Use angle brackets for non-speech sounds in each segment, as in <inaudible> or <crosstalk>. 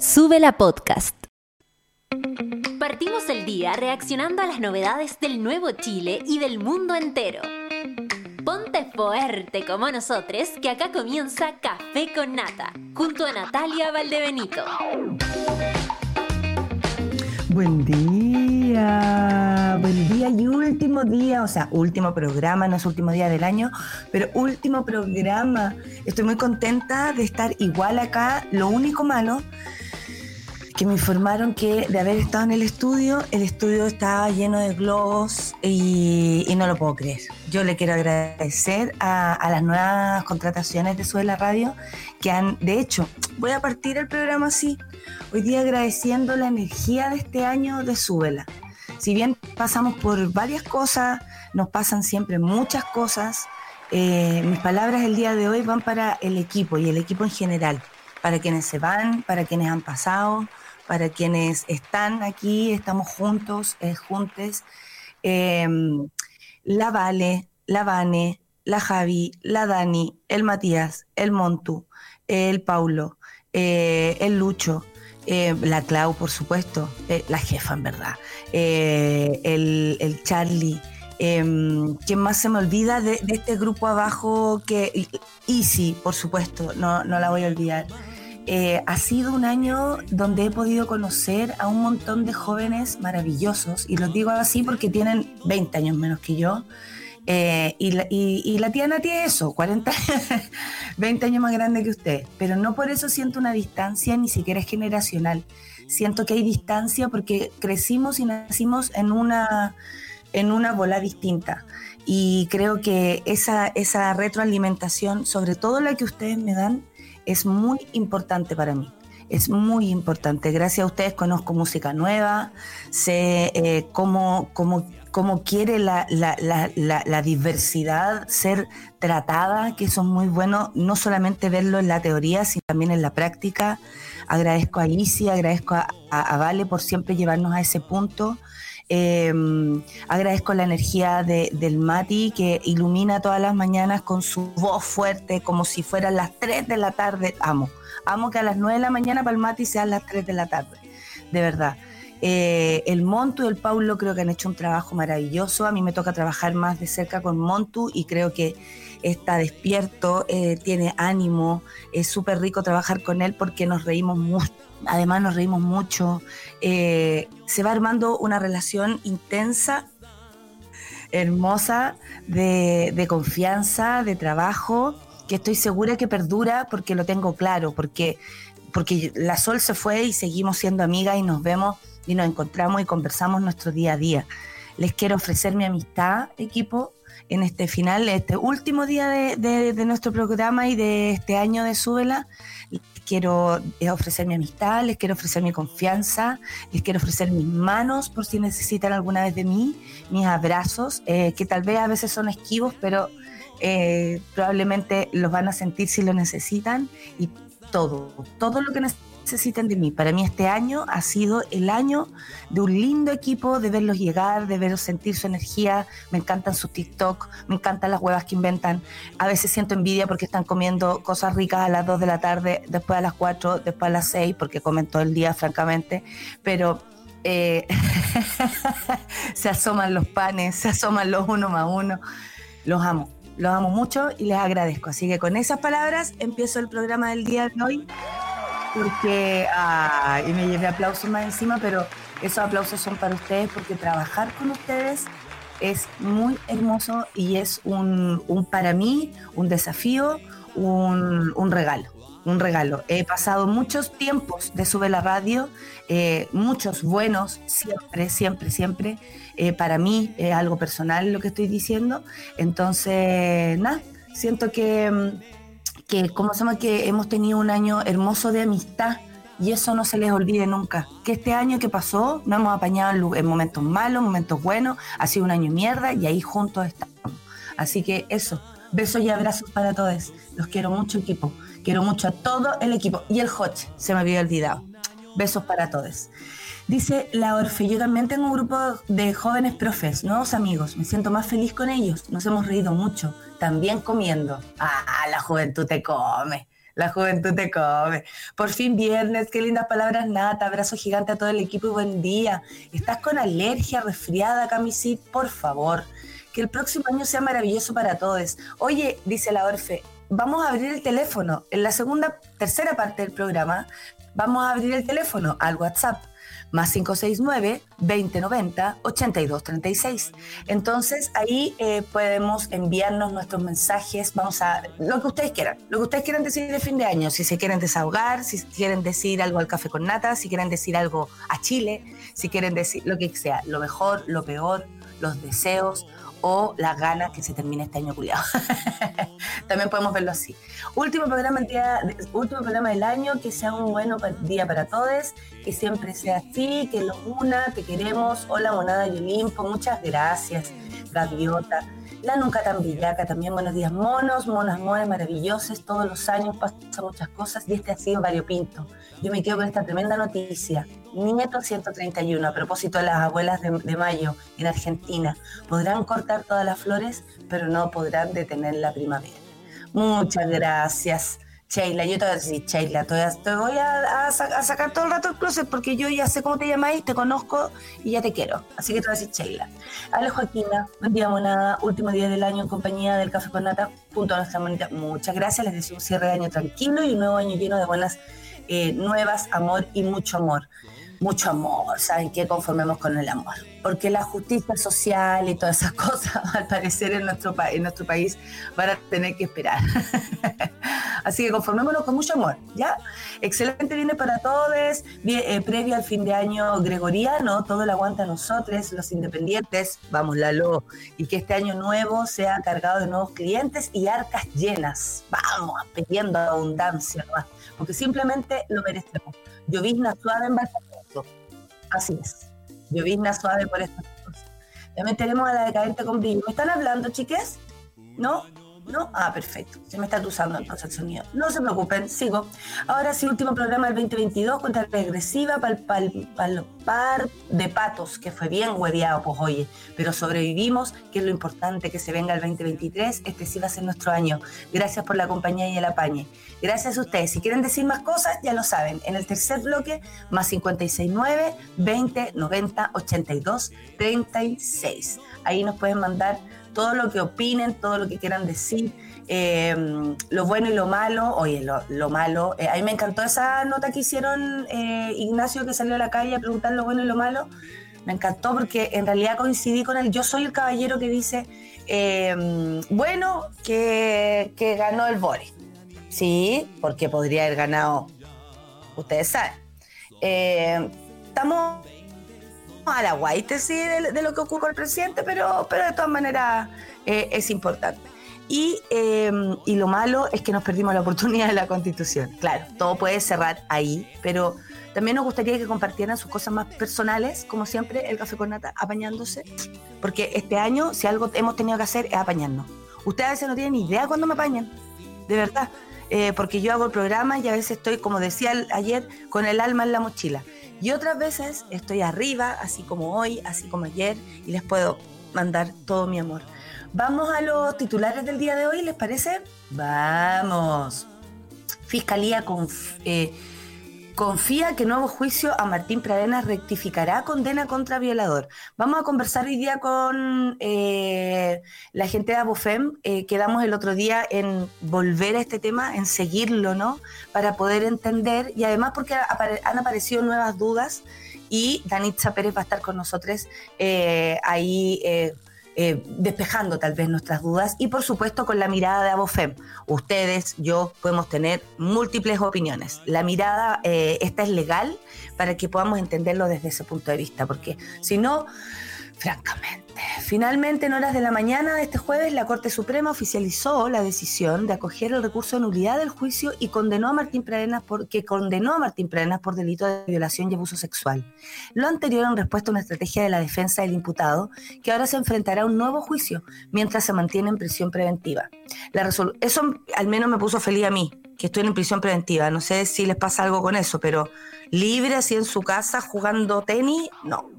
Sube la podcast. Partimos el día reaccionando a las novedades del nuevo Chile y del mundo entero. Ponte fuerte como nosotros, que acá comienza Café con Nata, junto a Natalia Valdebenito. Buen día, buen día y último día, o sea, último programa, no es último día del año, pero último programa. Estoy muy contenta de estar igual acá. Lo único malo que me informaron que de haber estado en el estudio, el estudio estaba lleno de globos y, no lo puedo creer. Yo le quiero agradecer a, las nuevas contrataciones de Suela Radio que han, de hecho, voy a partir el programa así, hoy día agradeciendo la energía de este año de Suela. Si bien pasamos por varias cosas, nos pasan siempre muchas cosas, eh, mis palabras el día de hoy van para el equipo y el equipo en general, para quienes se van, para quienes han pasado, para quienes están aquí, estamos juntos, eh, juntes. Em, la Vale, la Vane, la Javi, la Dani, el Matías, el Montu, el Paulo, eh, el Lucho, eh, la Clau, por supuesto, la jefa en verdad, el, el, Charlie. Em, ¿Quién más se me olvida de, de, este grupo abajo? que Easy, por supuesto, no, no la voy a olvidar. Eh, ha sido un año donde he podido conocer a un montón de jóvenes maravillosos, y los digo así porque tienen 20 años menos que yo. Eh, y, la, y, la, tía Nati es eso, 40, 20 <laughs> años más grande que usted. Pero no por eso siento una distancia, ni siquiera es generacional. Siento que hay distancia porque crecimos y nacimos en una, en una bola distinta. Y creo que esa, esa retroalimentación, sobre todo la que ustedes me dan, es muy importante para mí. Es muy importante. Gracias a ustedes conozco música nueva, sé eh, cómo, cómo, quiere la, la, diversidad ser tratada, que eso es muy bueno, no solamente verlo en la teoría, sino también en la práctica. Agradezco a Isi, agradezco a, a Vale por siempre llevarnos a ese punto. Em, agradezco la energía de, del Mati que ilumina todas las mañanas con su voz fuerte, como si fueran las 3 de la tarde. Amo, amo que a las 9 de la mañana para el Mati sean las 3 de la tarde, de verdad. Eh, el Montu y el Paulo creo que han hecho un trabajo maravilloso. A mí me toca trabajar más de cerca con Montu y creo que está despierto, eh, tiene ánimo, es súper rico trabajar con él porque nos reímos mucho, además nos reímos mucho, eh, se va armando una relación intensa, hermosa, de, confianza, de trabajo, que estoy segura que perdura porque lo tengo claro, porque, porque la Sol se fue y seguimos siendo amigas y nos vemos y nos encontramos y conversamos nuestro día a día. Les quiero ofrecer mi amistad, equipo, en este final, este último día de, nuestro programa y de este año de Súbela. Quiero eh, ofrecer mi amistad, les quiero ofrecer mi confianza, les quiero ofrecer mis manos por si necesitan alguna vez de mí, mis abrazos, eh, que tal vez a veces son esquivos, pero eh, probablemente los van a sentir si lo necesitan y todo, todo lo que necesitan necesiten de mí. Para mí este año ha sido el año de un lindo equipo, de verlos llegar, de verlos sentir su energía. Me encantan sus TikTok, me encantan las huevas que inventan. A veces siento envidia porque están comiendo cosas ricas a las 2 de la tarde, después a las 4, después a las 6, porque comen todo el día, francamente. Pero eh, <laughs> se asoman los panes, se asoman los uno más uno. Los amo, los amo mucho y les agradezco. Así que con esas palabras empiezo el programa del día de hoy porque, y me llevé aplausos más encima, pero esos aplausos son para ustedes porque trabajar con ustedes es muy hermoso y es un, para mí un desafío, un, regalo, un regalo. He pasado muchos tiempos de Sube la Radio, eh, muchos buenos, siempre, siempre, siempre. Eh, para mí es algo personal lo que estoy diciendo. Entonces, nada, siento que mm, que, ¿cómo se? Que hemos tenido un año hermoso de amistad y eso no se les olvide nunca. Que este año que pasó nos hemos apañado en, momentos malos, momentos buenos, ha sido un año mierda y ahí juntos estamos. Así que eso, besos y abrazos para todos. Los quiero mucho equipo, quiero mucho a todo el equipo y el Hot, se me había olvidado. Besos para todos. Dice la Orfe, yo también tengo un grupo de jóvenes profes, nuevos amigos, me siento más feliz con ellos, nos hemos reído mucho, también comiendo. Ah, la juventud te come, La juventud te come. Por fin viernes, qué lindas palabras, Nata. Abrazo gigante a todo el equipo y buen día. ¿Estás con alergia, resfriada, Camisit? Por favor. Que el próximo año sea maravilloso para todos. Oye, dice la Orfe, vamos a abrir el teléfono. En la segunda, tercera parte del programa, vamos a abrir el teléfono al WhatsApp más 569-2090-8236. Entonces ahí eh, podemos enviarnos nuestros mensajes, vamos a, lo que ustedes quieran, lo que ustedes quieran decir de fin de año, si se quieren desahogar, si quieren decir algo al café con nata, si quieren decir algo a Chile, si quieren decir lo que sea, lo mejor, lo peor, los deseos o las ganas que se termine este año culiado. <laughs> También podemos verlo así. Último programa, del año, que sea un buen día para todos, que siempre sea así, que los una, te queremos. Hola, monada y Olimpo, muchas gracias, Gaviota. La Nunca Tan Villaca, también buenos días, monos, monas, monas maravillosos. Todos los años pasan muchas cosas y este ha sido variopinto. Yo me quedo con esta tremenda noticia. Nieto 131, a propósito de las abuelas de, de, Mayo en Argentina, podrán cortar todas las flores, pero no podrán detener la primavera. Muchas gracias. Sheila, yo te voy a decir, Sheila, te voy a, sacar todo el rato el closet porque yo ya sé cómo te llamáis, te conozco y ya te quiero. Así que te voy a decir, Sheila. Ale Joaquina, buen día, monada. Último día del año en compañía del Café con Nata, junto a nuestra monita. Muchas gracias. Les deseo un cierre de año tranquilo y un nuevo año lleno de buenas eh, nuevas, amor y mucho amor mucho amor, ¿saben qué? Conformemos con el amor. Porque la justicia social y todas esas <laughs> cosas, al parecer, en nuestro, en nuestro país van a tener que esperar. <laughs> Así que conformémonos con mucho amor, ¿ya? Excelente viene para todos, eh, previo al fin de año gregoriano, todo lo aguanta nosotros, los independientes, vamos Lalo, y que este año nuevo sea cargado de nuevos clientes y arcas llenas. Vamos, pidiendo abundancia, porque simplemente lo merecemos. Llovizna suave en. Así es. Llovizna suave por estas cosas. También tenemos a la decadente con brillo. ¿Me están hablando, chiques? ¿No? ¿No? Ah, perfecto. Se me está usando entonces el sonido. No se preocupen, sigo. Ahora sí, último programa del 2022, cuenta regresiva para el par de patos, que fue bien hueviado, pues oye, pero sobrevivimos, que es lo importante, que se venga el 2023, este sí va a ser nuestro año. Gracias por la compañía y el apañe. Gracias a ustedes. Si quieren decir más cosas, ya lo saben. En el tercer bloque, más 569 20 90 82 36. Ahí nos pueden mandar todo lo que opinen, todo lo que quieran decir, em, lo bueno y lo malo. Oye, lo, malo, eh, a mí me encantó esa nota que hicieron eh, Ignacio que salió a la calle a preguntar lo bueno y lo malo. Me encantó porque en realidad coincidí con él. Yo soy el caballero que dice, em, bueno, que, ganó el Boris. Sí, porque podría haber ganado, ustedes saben. Estamos a la guaite sí de, lo que ocurre con el presidente, pero, pero de todas maneras eh, es importante. Y, eh, y, lo malo es que nos perdimos la oportunidad de la constitución. Claro, todo puede cerrar ahí, pero también nos gustaría que compartieran sus cosas más personales, como siempre, el café con nata, apañándose, porque este año, si algo hemos tenido que hacer, es apañarnos. Ustedes a veces no tienen idea cuándo me apañan, de verdad, eh, porque yo hago el programa y a veces estoy, como decía ayer, con el alma en la mochila. Y otras veces estoy arriba, así como hoy, así como ayer, y les puedo mandar todo mi amor. Vamos a los titulares del día de hoy, ¿les parece? Vamos. Fiscalía con... Eh, confía que nuevo juicio a Martín Pradenas rectificará condena contra violador. Vamos a conversar hoy día con eh, la gente de Abofem. Eh, quedamos el otro día en volver a este tema, en seguirlo, ¿no? Para poder entender y además porque han aparecido nuevas dudas y Danitza Pérez va a estar con nosotros eh, ahí eh, despejando tal vez nuestras dudas y por supuesto con la mirada de Abofem. Ustedes, yo podemos tener múltiples opiniones. La mirada, eh, esta es legal para que podamos entenderlo desde ese punto de vista, porque si no, francamente. Finalmente, en horas de la mañana de este jueves, la Corte Suprema oficializó la decisión de acoger el recurso de nulidad del juicio y condenó a Martín Pradenas por, que condenó a Martín Pradenas por delito de violación y abuso sexual. Lo anterior en respuesta a una estrategia de la defensa del imputado, que ahora se enfrentará a un nuevo juicio mientras se mantiene en prisión preventiva. La eso al menos me puso feliz a mí, que estoy en prisión preventiva. No sé si les pasa algo con eso, pero libre así en su casa jugando tenis, no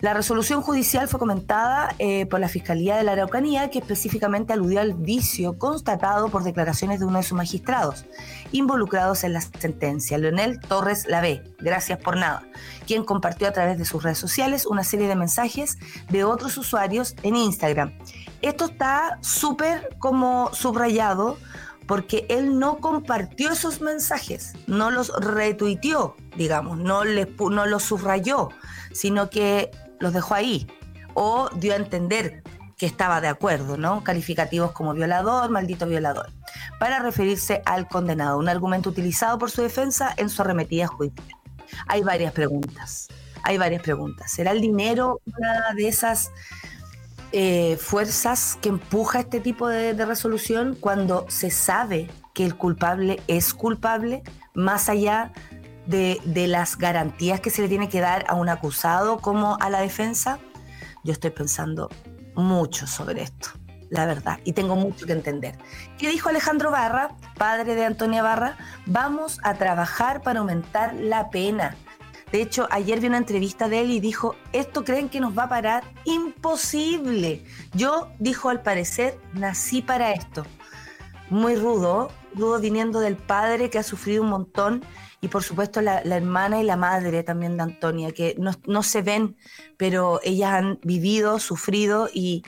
La resolución judicial fue comentada eh, por la Fiscalía de la Araucanía, que específicamente aludió al vicio constatado por declaraciones de uno de sus magistrados involucrados en la sentencia, Leonel Torres Lavé, gracias por nada, quien compartió a través de sus redes sociales una serie de mensajes de otros usuarios en Instagram. Esto está súper como subrayado porque él no compartió esos mensajes, no los retuiteó, digamos, no, les, no los subrayó, sino que los dejó ahí o dio a entender que estaba de acuerdo, ¿no? Calificativos como violador, maldito violador, para referirse al condenado, un argumento utilizado por su defensa en su arremetida judicial. Hay varias preguntas, hay varias preguntas. ¿Será el dinero una de esas eh, fuerzas que empuja este tipo de, resolución cuando se sabe que el culpable es culpable, más allá de, las garantías que se le tiene que dar a un acusado como a la defensa, yo estoy pensando mucho sobre esto, la verdad, y tengo mucho que entender. ¿Qué dijo Alejandro Barra, padre de Antonia Barra? Vamos a trabajar para aumentar la pena. De hecho, ayer vi una entrevista de él y dijo, ¿esto creen que nos va a parar? Imposible. Yo, dijo al parecer, nací para esto. Muy rudo, rudo viniendo del padre que ha sufrido un montón y por supuesto la, hermana y la madre también de Antonia, que no, se ven, pero ellas han vivido, sufrido y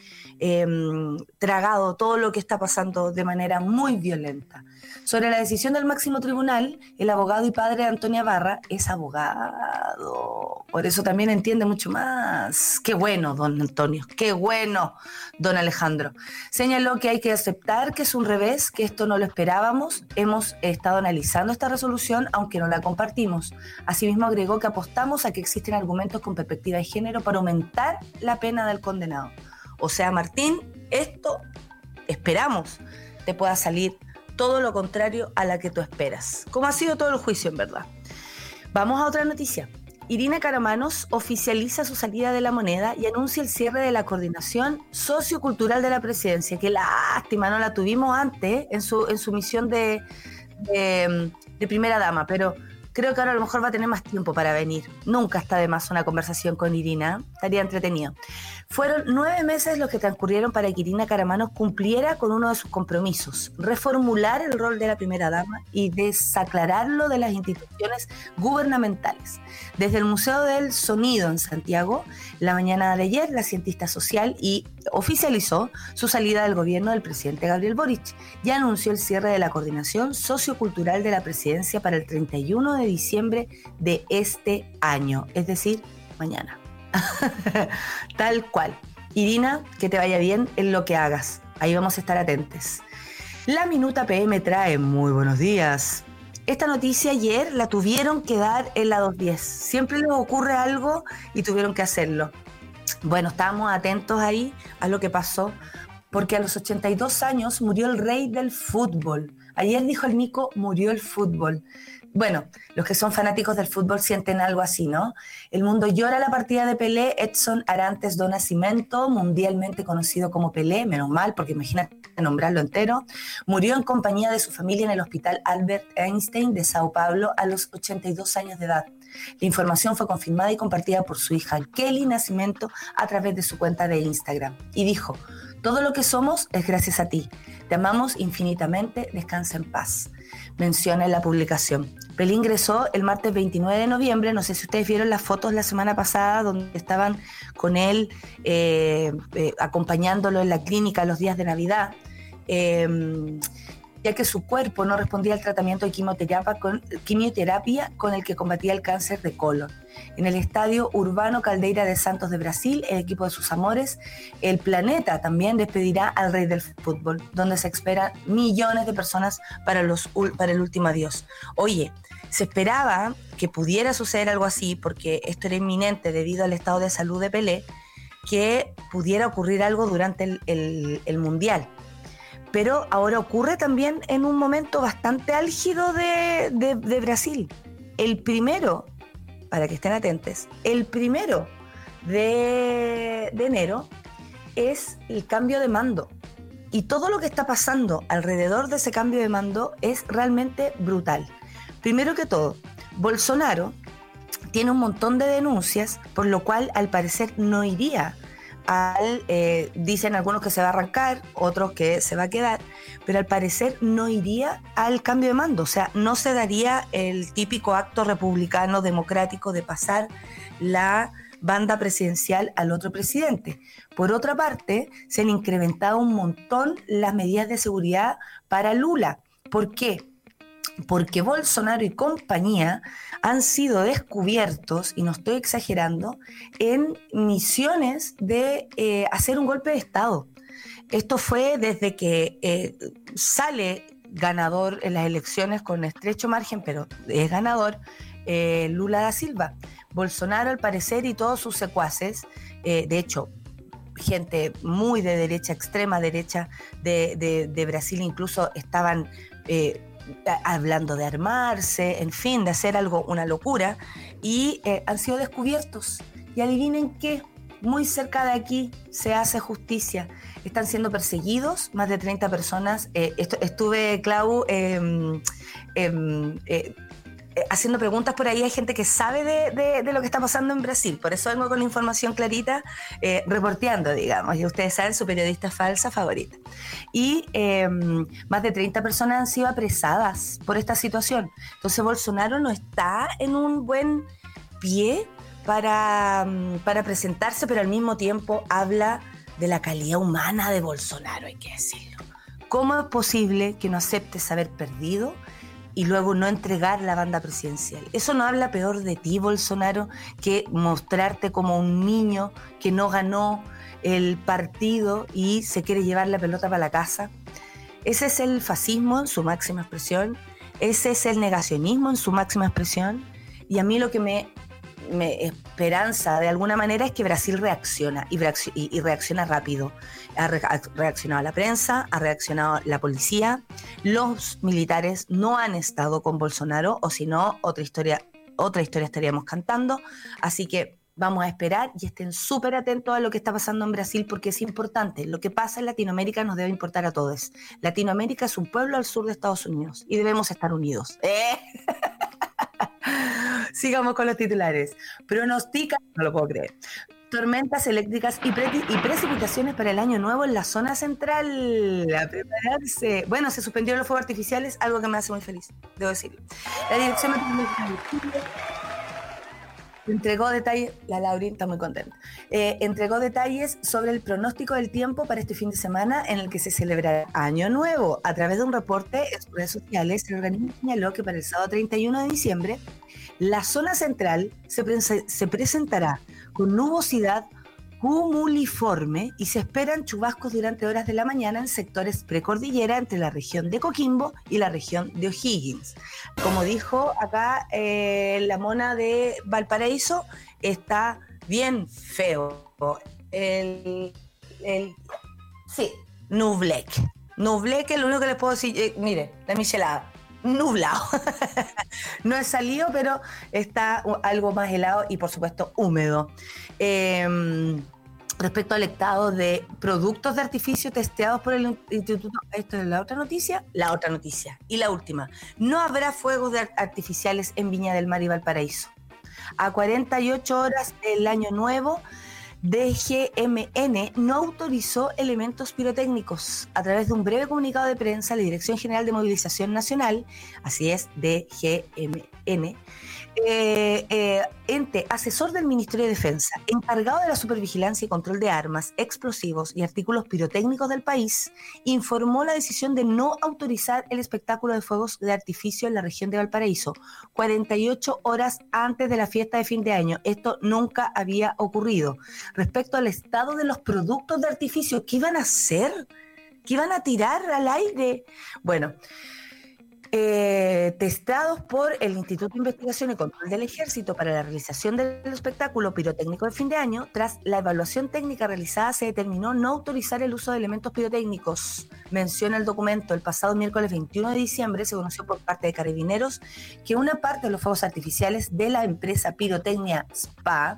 em, tragado todo lo que está pasando de manera muy violenta. Sobre la decisión del máximo tribunal, el abogado y padre de Antonia Barra es abogado. Por eso también entiende mucho más. Qué bueno, don Antonio. Qué bueno, don Alejandro. Señaló que hay que aceptar que es un revés, que esto no lo esperábamos. Hemos estado analizando esta resolución, aunque no la compartimos. Asimismo, agregó que apostamos a que existen argumentos con perspectiva de género para aumentar la pena del condenado. O sea, Martín, esto esperamos te pueda salir todo lo contrario a la que tú esperas, como ha sido todo el juicio en verdad. Vamos a otra noticia. Irina Caramanos oficializa su salida de la moneda y anuncia el cierre de la coordinación sociocultural de la presidencia. Qué lástima, no la tuvimos antes en su, en su misión de, de primera dama, pero creo que ahora a lo mejor va a tener más tiempo para venir. Nunca está de más una conversación con Irina, estaría entretenido. Fueron nueve meses los que transcurrieron para que Irina Caramanos cumpliera con uno de sus compromisos, reformular el rol de la primera dama y desaclararlo de las instituciones gubernamentales. Desde el Museo del Sonido en Santiago, la mañana de ayer, la cientista social y oficializó su salida del gobierno del presidente Gabriel Boric y anunció el cierre de la coordinación sociocultural de la presidencia para el 31 de diciembre de este año, es decir, mañana. <laughs> Tal cual. Irina, que te vaya bien en lo que hagas. Ahí vamos a estar atentos. La Minuta PM trae muy buenos días. Esta noticia ayer la tuvieron que dar en la 210. Siempre les ocurre algo y tuvieron que hacerlo. Bueno, estábamos atentos ahí a lo que pasó, porque a los 82 años murió el rey del fútbol. Ayer dijo el Nico, murió el fútbol bueno, los que son fanáticos del fútbol sienten algo así, ¿no? El mundo llora la partida de Pelé, Edson Arantes do Nascimento, mundialmente conocido como Pelé, menos mal, porque imagínate nombrarlo entero, murió en compañía de su familia en el Hospital Albert Einstein de Sao Paulo a los 82 años de edad. La información fue confirmada y compartida por su hija Kelly Nascimento a través de su cuenta de Instagram. Y dijo, todo lo que somos es gracias a ti. Te amamos infinitamente, descansa en paz. Menciona en la publicación. Pelé ingresó el martes 29 de noviembre, no sé si ustedes vieron las fotos la semana pasada donde estaban con él eh, eh, acompañándolo en la clínica los días de Navidad. Em, ya que su cuerpo no respondía al tratamiento de quimioterapia con, el que combatía el cáncer de colon. En el estadio Urbano Caldeira de Santos de Brasil, el equipo de sus amores, el planeta también despedirá al rey del fútbol, donde se esperan millones de personas para, los, para el último adiós. Oye, se esperaba que pudiera suceder algo así, porque esto era inminente debido al estado de salud de Pelé, que pudiera ocurrir algo durante el Mundial pero ahora ocurre también en un momento bastante álgido de, Brasil. El primero, para que estén atentos, el primero de, de enero es el cambio de mando. Y todo lo que está pasando alrededor de ese cambio de mando es realmente brutal. Primero que todo, Bolsonaro, tiene un montón de denuncias, por lo cual al parecer no iría al, eh, dicen algunos que se va a arrancar, otros que se va a quedar, pero al parecer no iría al cambio de mando, o sea, no se daría el típico acto republicano democrático de pasar la banda presidencial al otro presidente. Por otra parte, se han incrementado un montón las medidas de seguridad para Lula. ¿Por qué? Porque Bolsonaro y compañía han sido descubiertos, y no estoy exagerando, en misiones de eh, hacer un golpe de Estado. Esto fue desde que eh, sale ganador en las elecciones con estrecho margen, pero es ganador, eh, Lula da Silva. Bolsonaro, al parecer, y todos sus secuaces, de hecho, gente muy de derecha, extrema derecha de, Brasil, incluso estaban hablando de armarse, en fin, de hacer algo, una locura, y eh, han sido descubiertos. Y adivinen qué, muy cerca de aquí se hace justicia. Están siendo perseguidos más de 30 personas. Eh, estuve, Clau, em, em, eh, haciendo preguntas por ahí, hay gente que sabe de, lo que está pasando en Brasil. Por eso vengo con la información clarita, eh, reporteando, digamos. Y ustedes saben, su periodista falsa favorita. Y em, más de 30 personas han sido apresadas por esta situación. Entonces, Bolsonaro no está en un buen pie para, mm, para presentarse, pero al mismo tiempo habla de la calidad humana de Bolsonaro, hay que decirlo. ¿Cómo es posible que no aceptes haber perdido? Y luego no entregar la banda presidencial. Eso no habla peor de ti, Bolsonaro, que mostrarte como un niño que no ganó el partido y se quiere llevar la pelota para la casa. Ese es el fascismo en su máxima expresión, ese es el negacionismo en su máxima expresión. Y a mí lo que me me esperanza de alguna manera es que Brasil reacciona y, reacciona rápido. Ha, reaccionado la prensa, ha reaccionado la policía, los militares no han estado con Bolsonaro o si no, otra historia, otra historia estaríamos cantando. Así que vamos a esperar y estén súper atentos a lo que está pasando en Brasil porque es importante. Lo que pasa en Latinoamérica nos debe importar a todos. Latinoamérica es un pueblo al sur de Estados Unidos y debemos estar unidos. ¿Eh? <laughs> <laughs> Sigamos con los titulares. Pronostica, no lo puedo creer. Tormentas eléctricas y, precipitaciones para el año nuevo en la zona central. A prepararse. Bueno, se suspendieron los fuegos artificiales, algo que me hace muy feliz, debo decirlo. La Dirección Meteorológica entregó detalles, la Laurín está muy contenta, eh, entregó detalles sobre el pronóstico del tiempo para este fin de semana en el que se celebrará Año Nuevo. A través de un reporte en redes sociales, el organismo señaló que para el sábado 31 de diciembre, la zona central se presentará con nubosidad cumuliforme y se esperan chubascos durante horas de la mañana en sectores precordillera entre la región de Coquimbo y la región de O'Higgins. Como dijo acá eh, la mona de Valparaíso, está bien feo. El, el sí, Nublek. Nublek, lo único que les puedo decir, eh, mire, la michelada nublado. <laughs> no es salido, pero está algo más helado y por supuesto húmedo. Eh, respecto al estado de productos de artificio testeados por el Instituto. Esto es la otra noticia. La otra noticia. Y la última. No habrá fuegos artificiales en Viña del Mar y Valparaíso. A 48 horas del año nuevo, DGMN no autorizó elementos pirotécnicos. A través de un breve comunicado de prensa, la Dirección General de Movilización Nacional, así es, DGMN, eh, eh, ente asesor del Ministerio de Defensa, encargado de la supervigilancia y control de armas, explosivos y artículos pirotécnicos del país, informó la decisión de no autorizar el espectáculo de fuegos de artificio en la región de Valparaíso, 48 horas antes de la fiesta de fin de año. Esto nunca había ocurrido. Respecto al estado de los productos de artificio, ¿qué iban a hacer? ¿Qué iban a tirar al aire? Bueno. Eh, testados por el Instituto de Investigación y Control del Ejército para la realización del espectáculo pirotécnico de fin de año, tras la evaluación técnica realizada se determinó no autorizar el uso de elementos pirotécnicos. Menciona el documento, el pasado miércoles 21 de diciembre se conoció por parte de carabineros que una parte de los fuegos artificiales de la empresa Pirotecnia SPA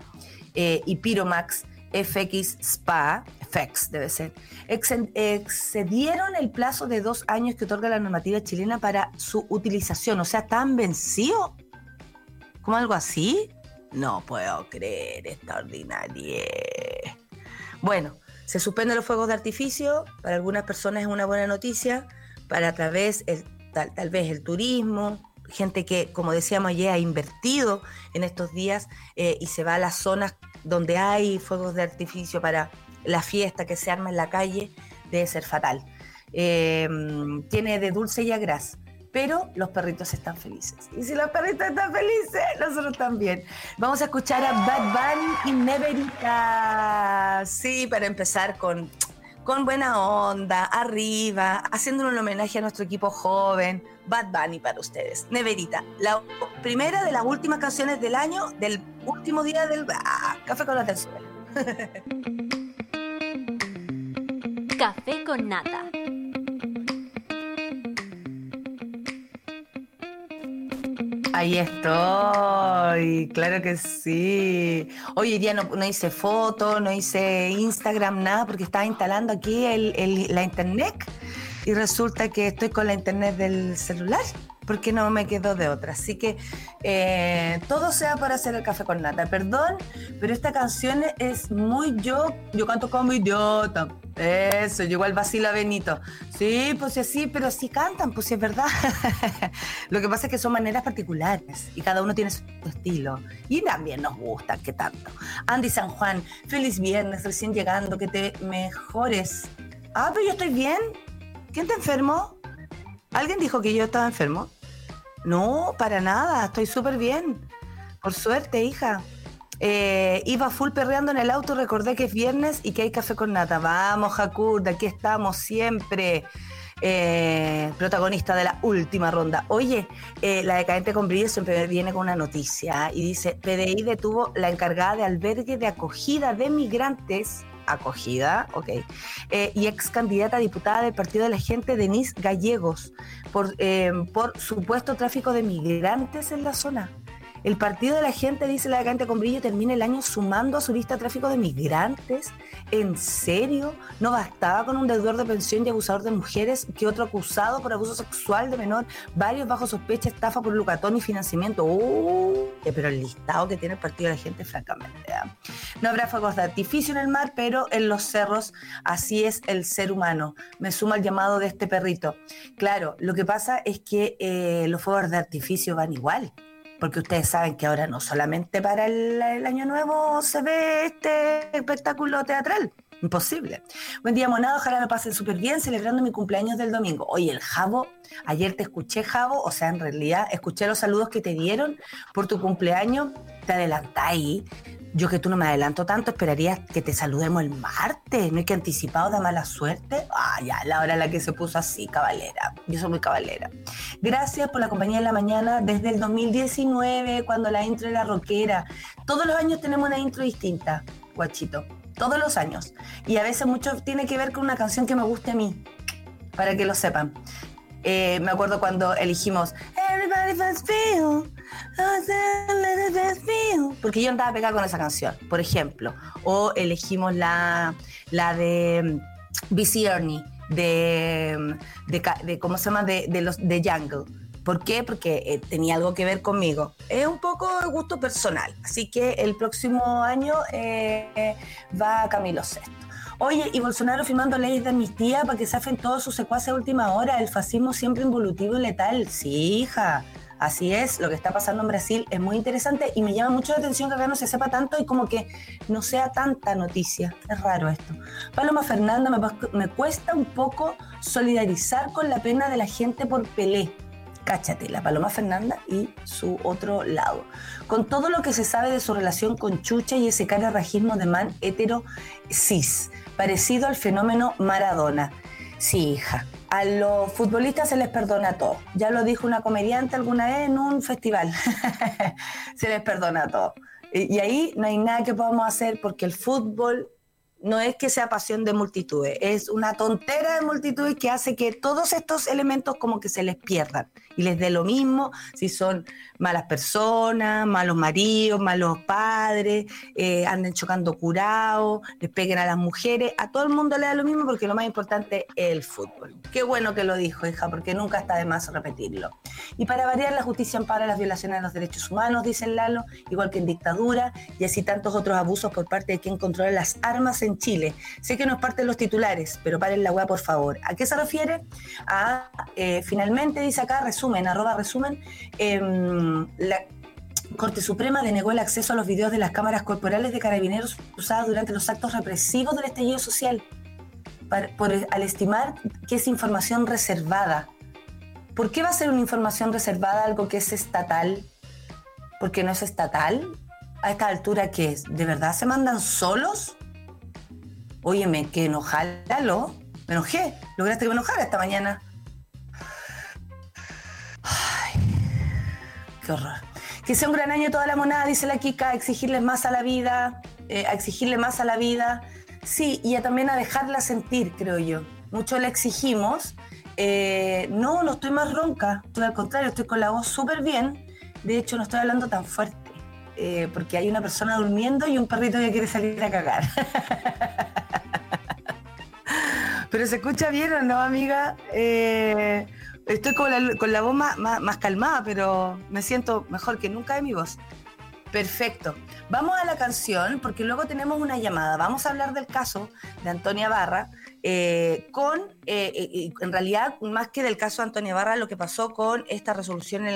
eh, y Piromax FX SPA, FX debe ser, excedieron el plazo de dos años que otorga la normativa chilena para su utilización. O sea, ¿están vencidos? ¿Como algo así? No puedo creer esta ordinaria. Bueno, se suspenden los fuegos de artificio. Para algunas personas es una buena noticia. Para tal vez el, tal, vez el turismo, gente que, como decíamos ayer, ha invertido en estos días eh, y se va a las zonas donde hay fuegos de artificio para la fiesta que se arma en la calle, debe ser fatal. Eh, tiene de dulce y a gras pero los perritos están felices. Y si los perritos están felices, nosotros también. Vamos a escuchar a Bad Bunny y Neverita. Sí, para empezar con, con buena onda, arriba, haciendo un homenaje a nuestro equipo joven. Bad Bunny para ustedes. Neverita, la primera de las últimas canciones del año, del último día del ah, Café con la Tercera. <laughs> Café con nata Ahí estoy, claro que sí. Hoy día no, no hice foto, no hice Instagram, nada, porque estaba instalando aquí la internet y resulta que estoy con la internet del celular porque no me quedo de otra. Así que eh, todo sea para hacer el café con nata. Perdón, pero esta canción es muy yo. Yo canto como idiota. Eso, yo igual vacila Benito. Sí, pues sí, pero sí cantan, pues sí es verdad. <laughs> Lo que pasa es que son maneras particulares y cada uno tiene su estilo. Y también nos gusta, ¿qué tanto? Andy San Juan, feliz viernes, recién llegando, que te mejores. Ah, pero yo estoy bien. ¿Quién te enfermó? ¿Alguien dijo que yo estaba enfermo? No, para nada, estoy súper bien. Por suerte, hija. Eh, iba full perreando en el auto, recordé que es viernes y que hay café con nata. Vamos, de aquí estamos siempre. Eh, protagonista de la última ronda. Oye, eh, la decadente con brillo siempre viene con una noticia y dice, PDI detuvo la encargada de albergue de acogida de migrantes acogida, ok, eh, y ex candidata a diputada del Partido de la Gente, Denise Gallegos, por, eh, por supuesto tráfico de migrantes en la zona. El partido de la gente, dice la vacante con brillo, termina el año sumando a su lista tráfico de migrantes. ¿En serio? ¿No bastaba con un deudor de pensión y abusador de mujeres que otro acusado por abuso sexual de menor? Varios bajo sospecha, estafa por lucatón y financiamiento. ¡Uh! Pero el listado que tiene el partido de la gente, francamente. ¿eh? No habrá fuegos de artificio en el mar, pero en los cerros así es el ser humano. Me suma el llamado de este perrito. Claro, lo que pasa es que eh, los fuegos de artificio van igual porque ustedes saben que ahora no solamente para el, año nuevo se ve este espectáculo teatral. Imposible. Buen día, monado. Ojalá me pasen súper bien celebrando mi cumpleaños del domingo. Oye, el Javo, ayer te escuché, Javo, o sea, en realidad escuché los saludos que te dieron por tu cumpleaños. Te adelantáis yo que tú no me adelanto tanto, esperaría que te saludemos el martes, ¿no hay que anticipado de mala suerte? Ah, ya, la hora en la que se puso así, cabalera. Yo soy muy cabalera. Gracias por la compañía en la mañana desde el 2019, cuando la intro era rockera. Todos los años tenemos una intro distinta, guachito. Todos los años. Y a veces mucho tiene que ver con una canción que me guste a mí, para que lo sepan. Eh, me acuerdo cuando elegimos Everybody feel, porque yo andaba pegada con esa canción, por ejemplo. O elegimos la, la de BC Ernie, de, de, ¿cómo se llama? De, los de Jungle. ¿Por qué? Porque eh, tenía algo que ver conmigo. Es un poco de gusto personal. Así que el próximo año eh, va Camilo Sesto. Oye, y Bolsonaro firmando leyes de amnistía para que se hacen todos sus secuaces a última hora. El fascismo siempre involutivo y letal. Sí, hija. Así es, lo que está pasando en Brasil es muy interesante y me llama mucho la atención que acá no se sepa tanto y como que no sea tanta noticia. Es raro esto. Paloma Fernanda, me, cuesta un poco solidarizar con la pena de la gente por Pelé. Cáchate, la Paloma Fernanda y su otro lado. Con todo lo que se sabe de su relación con Chucha y ese cararrajismo de man hetero cis, parecido al fenómeno Maradona. Sí, hija, a los futbolistas se les perdona todo. Ya lo dijo una comediante alguna vez en un festival. <laughs> se les perdona todo. Y, ahí no hay nada que podamos hacer porque el fútbol no es que sea pasión de multitudes, es una tontera de multitudes que hace que todos estos elementos como que se les pierdan y les dé lo mismo si son malas personas, malos maridos, malos padres, eh, anden chocando curados, les peguen a las mujeres, a todo el mundo le da lo mismo porque lo más importante es el fútbol. Qué bueno que lo dijo, hija, porque nunca está de más repetirlo. Y para variar, la justicia ampara las violaciones de los derechos humanos, dice Lalo, igual que en dictadura, y así tantos otros abusos por parte de quien controla las armas en Chile. Sé que no es parte de los titulares, pero paren la hueá, por favor. ¿A qué se refiere? A, eh, finalmente, dice acá, resumen, arroba resumen, em, la Corte Suprema denegó el acceso a los videos de las cámaras corporales de carabineros usadas durante los actos represivos del estallido social, al estimar que es información reservada. ¿Por qué va a ser una información reservada algo que es estatal? Porque no es estatal. A esta altura, ¿qué es? ¿De verdad se mandan solos? Óyeme, que enojalo. Me enojé. Lograste que me enojara esta mañana. Qué horror. Que sea un gran año toda la monada, dice la Kika, a exigirles más a la vida, eh, a exigirle más a la vida. Sí, y también a dejarla sentir, creo yo. Mucho le exigimos. Eh, no, no estoy más ronca, estoy al contrario, estoy con la voz súper bien. De hecho, no estoy hablando tan fuerte, eh, porque hay una persona durmiendo y un perrito que quiere salir a cagar. <laughs> Pero se escucha bien o no, amiga. Estoy con la, con la voz más, calmada, pero me siento mejor que nunca de mi voz. Perfecto. Vamos a la canción porque luego tenemos una llamada. Vamos a hablar del caso de Antonia Barra eh, con, eh, eh, en realidad, más que del caso de Antonia Barra, lo que pasó con esta resolución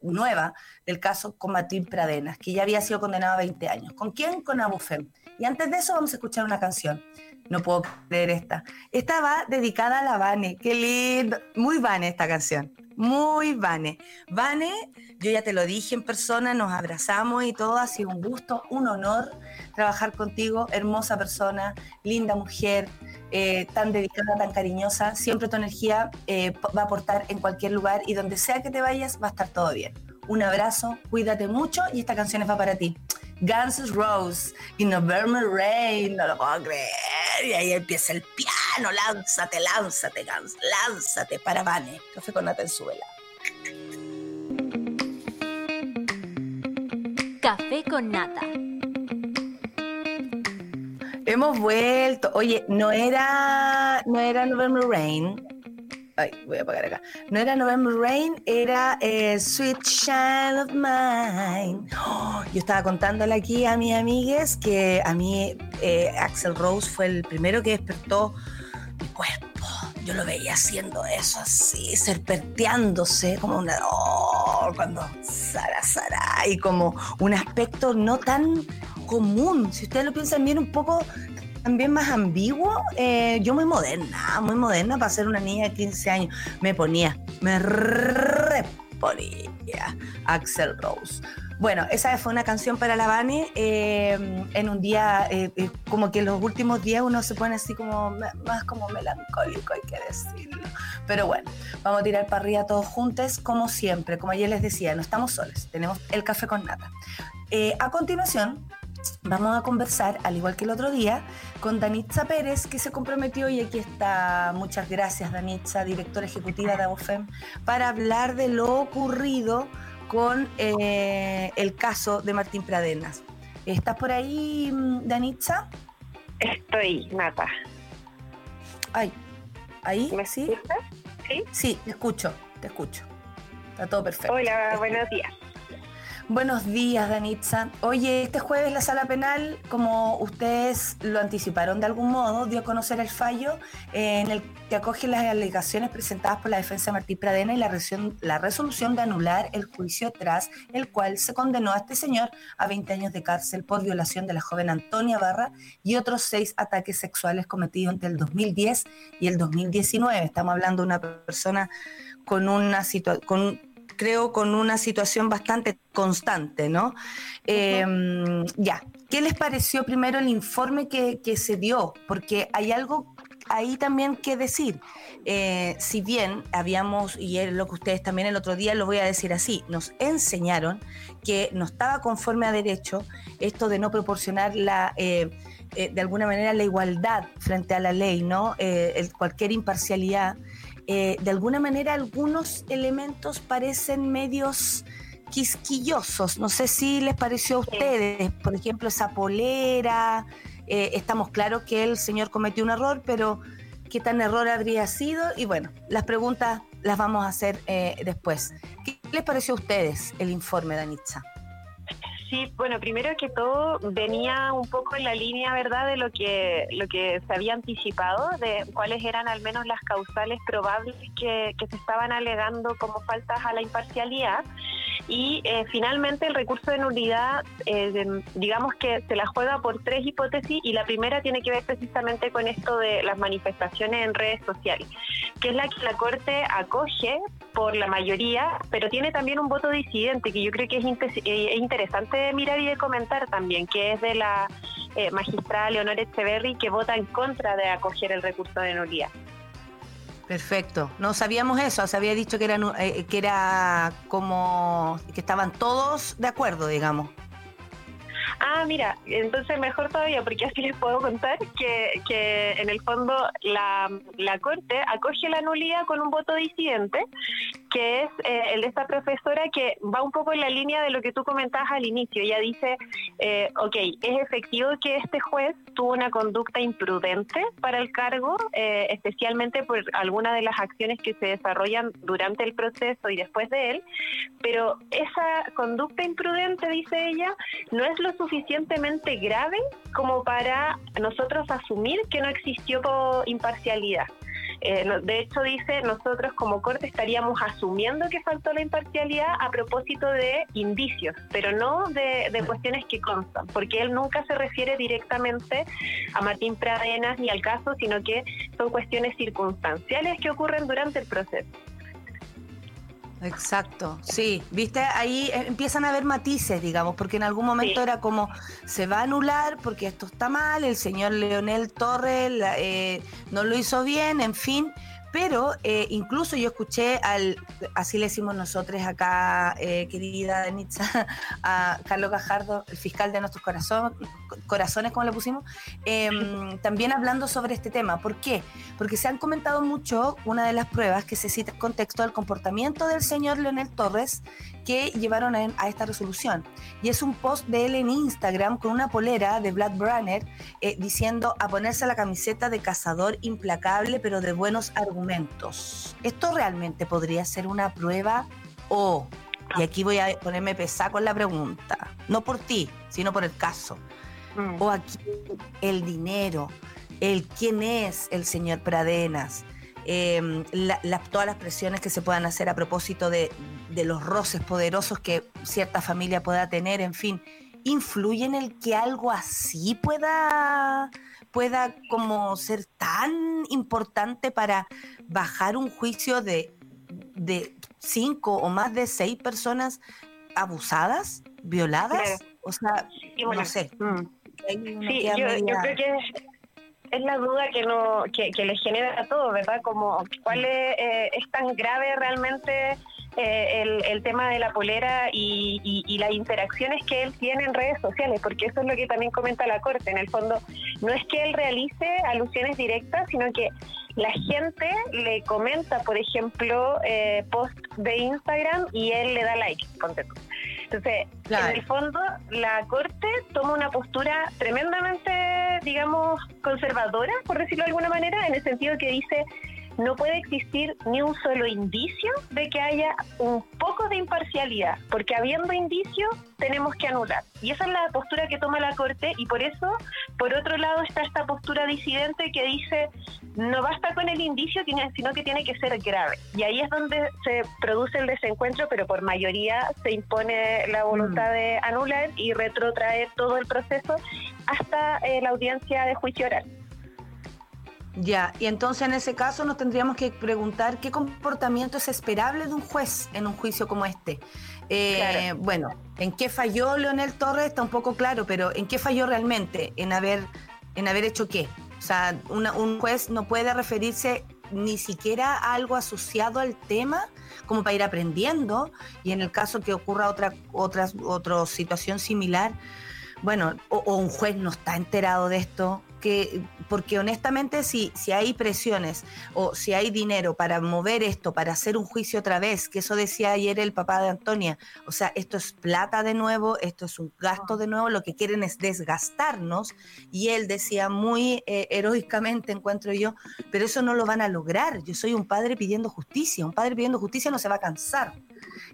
nueva del caso con Martín Pradenas, que ya había sido condenado a 20 años. ¿Con quién? Con Abufem. Y antes de eso vamos a escuchar una canción. No puedo creer esta. Esta va dedicada a la Vane. Qué lindo. Muy Vane esta canción. Muy Vane. Vane, yo ya te lo dije en persona, nos abrazamos y todo. Ha sido un gusto, un honor trabajar contigo. Hermosa persona, linda mujer, eh, tan dedicada, tan cariñosa. Siempre tu energía eh, va a aportar en cualquier lugar y donde sea que te vayas va a estar todo bien. Un abrazo, cuídate mucho y esta canción es va para ti. Guns N' Roses y November Rain, no lo puedo creer. Y ahí empieza el piano, lánzate, lánzate, Guns, lánzate para Vane. Café con nata en suela. Café con nata. Hemos vuelto. Oye, no era, no era November Rain, Ay, voy a apagar acá. No era November Rain, era eh, Sweet Child of Mine. <gasps> Yo estaba contándole aquí a mis amigues que a mí eh, Axel Rose fue el primero que despertó mi cuerpo. Yo lo veía haciendo eso así, serpenteándose como una. Oh, cuando Sara Sara y como un aspecto no tan común. Si ustedes lo piensan bien, un poco también más ambiguo, eh, yo muy moderna, muy moderna para ser una niña de 15 años. Me ponía, me reponía Axel Rose. Bueno, esa fue una canción para la Vane eh, en un día, eh, como que los últimos días uno se pone así como más como melancólico, hay que decirlo. Pero bueno, vamos a tirar para arriba todos juntos, como siempre. Como ayer les decía, no estamos solos, tenemos el café con nata. a continuación, Vamos a conversar, al igual que el otro día, con Danitza Pérez, que se comprometió, y aquí está, muchas gracias Danitza, directora ejecutiva de ABOFEM, para hablar de lo ocurrido con eh, el caso de Martín Pradenas. ¿Estás por ahí, Danitza? Estoy, Nata. Ay, ¿ahí? ¿Me ¿Sí? ¿Sí? Sí, te escucho, te escucho. Está todo perfecto. Hola, buenos días. Buenos días, Danitza. Oye, este jueves la sala penal, como ustedes lo anticiparon de algún modo, dio a conocer el fallo en el que acoge las alegaciones presentadas por la defensa de Martí Pradena y la, la resolución de anular el juicio tras el cual se condenó a este señor a 20 años de cárcel por violación de la joven Antonia Barra y otros seis ataques sexuales cometidos entre el 2010 y el 2019. Estamos hablando de una persona con una situación creo, con una situación bastante constante, ¿no? Em, ya, ¿qué les pareció primero el informe que, se dio? Porque hay algo ahí también que decir. Eh, si bien habíamos, y es lo que ustedes también el otro día lo voy a decir así, nos enseñaron que no estaba conforme a derecho esto de no proporcionar la, eh, eh, de alguna manera la igualdad frente a la ley, ¿no? cualquier imparcialidad. De alguna manera algunos elementos parecen medios quisquillosos. No sé si les pareció a ustedes, por ejemplo, esa polera. Eh, estamos claros que el señor cometió un error, pero qué tan error habría sido. Y bueno, las preguntas las vamos a hacer eh, después. ¿Qué les pareció a ustedes el informe de Anitza? Sí, bueno, primero que todo venía un poco en la línea, ¿verdad?, de lo que lo que se había anticipado, de cuáles eran al menos las causales probables que, que se estaban alegando como faltas a la imparcialidad. Y eh, finalmente el recurso de nulidad, eh, digamos que se la juega por tres hipótesis y la primera tiene que ver precisamente con esto de las manifestaciones en redes sociales, que es la que la Corte acoge por la mayoría, pero tiene también un voto disidente que yo creo que es, eh, interesante de mirar y de comentar también, que es de la magistrada Leonor Echeverry, que vota en contra de acoger el recurso de nulidad. Perfecto. No sabíamos eso, se había dicho que era, eh, que era como que estaban todos de acuerdo, digamos. Ah, mira, entonces mejor todavía, porque así les puedo contar que, que en el fondo la, la Corte acoge la nulidad con un voto disidente, que es eh, el de esta profesora que va un poco en la línea de lo que tú comentabas al inicio. Ella dice, eh, ok, es efectivo que este juez tuvo una conducta imprudente para el cargo, eh, especialmente por algunas de las acciones que se desarrollan durante el proceso y después de él, pero esa conducta imprudente, dice ella, no es lo suficientemente grave como para nosotros asumir que no existió imparcialidad. Eh, de hecho, dice, nosotros como corte estaríamos asumiendo que faltó la imparcialidad a propósito de indicios, pero no de, de cuestiones que constan, porque él nunca se refiere directamente a Martín Pradenas ni al caso, sino que son cuestiones circunstanciales que ocurren durante el proceso. Exacto, sí, viste, ahí eh, empiezan a haber matices, digamos, porque en algún momento era como, se va a anular porque esto está mal, el señor Leonel Torres eh, no lo hizo bien, en fin, pero eh, incluso yo escuché al, así le decimos nosotros acá, eh, querida Denitza, <laughs> a Carlos Gajardo, el fiscal de nuestros corazones, como le pusimos, em, <laughs> también hablando sobre este tema. ¿Por qué? Porque se han comentado mucho una de las pruebas que se cita en contexto del comportamiento del señor Leonel Torres que llevaron a, esta resolución. Y es un post de él en Instagram con una polera de Vlad Branner eh, diciendo a ponerse la camiseta de cazador implacable pero de buenos argumentos. ¿Esto realmente podría ser una prueba o, y aquí voy a ponerme pesada con la pregunta, no por ti, sino por el caso, mm. o aquí el dinero, el quién es el señor Pradenas, Em, todas las presiones que se puedan hacer a propósito de, los roces poderosos que cierta familia pueda tener, en fin, influyen en el que algo así pueda, pueda como ser tan importante para bajar un juicio de, de cinco o más de seis personas abusadas, violadas. O sea, no sé. Mm. Sí, yo, yo, creo que es la duda que no que, que le genera a todos, ¿verdad? Como cuál es, eh, es tan grave realmente eh, el, el, tema de la polera y, y, las interacciones que él tiene en redes sociales, porque eso es lo que también comenta la Corte. En el fondo, no es que él realice alusiones directas, sino que la gente le comenta, por ejemplo, eh, post de Instagram y él le da like, contento. Entonces, en el fondo, la Corte toma una postura tremendamente, digamos, conservadora, por decirlo de alguna manera, en el sentido que dice, no puede existir ni un solo indicio de que haya un poco de imparcialidad, porque habiendo indicios tenemos que anular. Y esa es la postura que toma la Corte y por eso, por otro lado, está esta postura disidente que dice no basta con el indicio, sino que tiene que ser grave. Y ahí es donde se produce el desencuentro, pero por mayoría se impone la voluntad mm. de anular y retrotraer todo el proceso hasta eh, la audiencia de juicio oral. Ya, y entonces en ese caso nos tendríamos que preguntar qué comportamiento es esperable de un juez en un juicio como este. Eh, bueno, ¿en qué falló Leonel Torres? Está un poco claro, pero ¿en qué falló realmente? ¿En haber, en haber hecho qué? O sea, un juez no puede referirse ni siquiera a algo asociado al tema como para ir aprendiendo y en el caso que ocurra otra, otra, otra situación similar, bueno, o, un juez no está enterado de esto, que, porque honestamente si, si hay presiones o si hay dinero para mover esto, para hacer un juicio otra vez, que eso decía ayer el papá de Antonia, o sea, esto es plata de nuevo, esto es un gasto de nuevo, lo que quieren es desgastarnos y él decía muy eh, heroicamente, encuentro yo, pero eso no lo van a lograr, yo soy un padre pidiendo justicia, un padre pidiendo justicia no se va a cansar.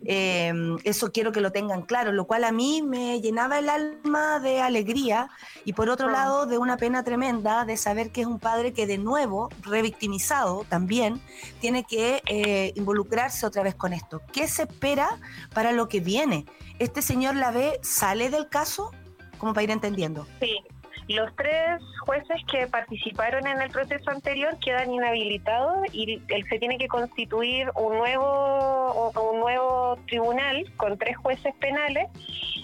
Em, eso quiero que lo tengan claro, lo cual a mí me llenaba el alma de alegría y por otro lado de una pena tremenda de saber que es un padre que de nuevo, revictimizado también, tiene que eh, involucrarse otra vez con esto. ¿Qué se espera para lo que viene? ¿Este señor la ve, sale del caso? Como para ir entendiendo. Sí, los tres jueces que participaron en el proceso anterior quedan inhabilitados y él se tiene que constituir un nuevo, un nuevo tribunal con tres jueces penales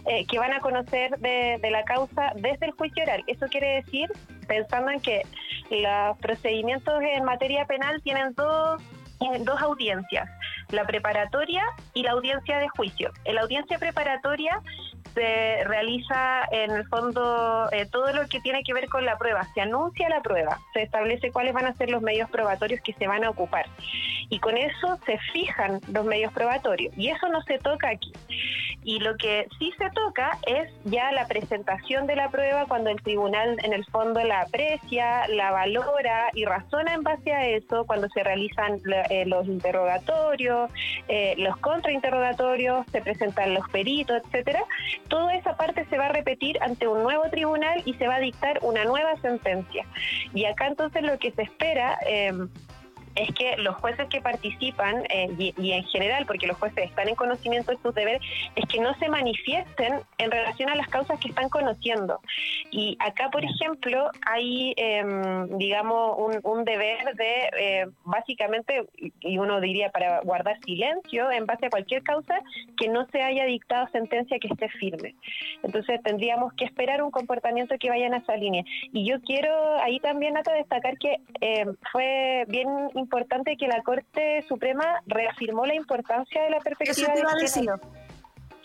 eh, que van a conocer de, la causa desde el juicio oral. Eso quiere decir, pensando en que los procedimientos en materia penal tienen dos dos audiencias, la preparatoria y la audiencia de juicio. En la audiencia preparatoria se realiza en el fondo eh, todo lo que tiene que ver con la prueba. Se anuncia la prueba, se establece cuáles van a ser los medios probatorios que se van a ocupar. Y con eso se fijan los medios probatorios. Y eso no se toca aquí. Y lo que sí se toca es ya la presentación de la prueba cuando el tribunal en el fondo la aprecia, la valora y razona en base a eso cuando se realizan eh, los interrogatorios, eh, los contrainterrogatorios, se presentan los peritos, etcétera toda esa parte se va a repetir ante un nuevo tribunal y se va a dictar una nueva sentencia. Y acá entonces lo que se espera... Eh, es que los jueces que participan, eh, y, en general, porque los jueces están en conocimiento de sus deberes, es que no se manifiesten en relación a las causas que están conociendo. Y acá, por ejemplo, hay, em, digamos, un, deber de, eh, básicamente, y uno diría para guardar silencio en base a cualquier causa, que no se haya dictado sentencia que esté firme. Entonces, tendríamos que esperar un comportamiento que vaya en esa línea. Y yo quiero ahí también, Nata, destacar que em, fue bien importante que la Corte Suprema reafirmó la importancia de la perspectiva Eso te iba a decir.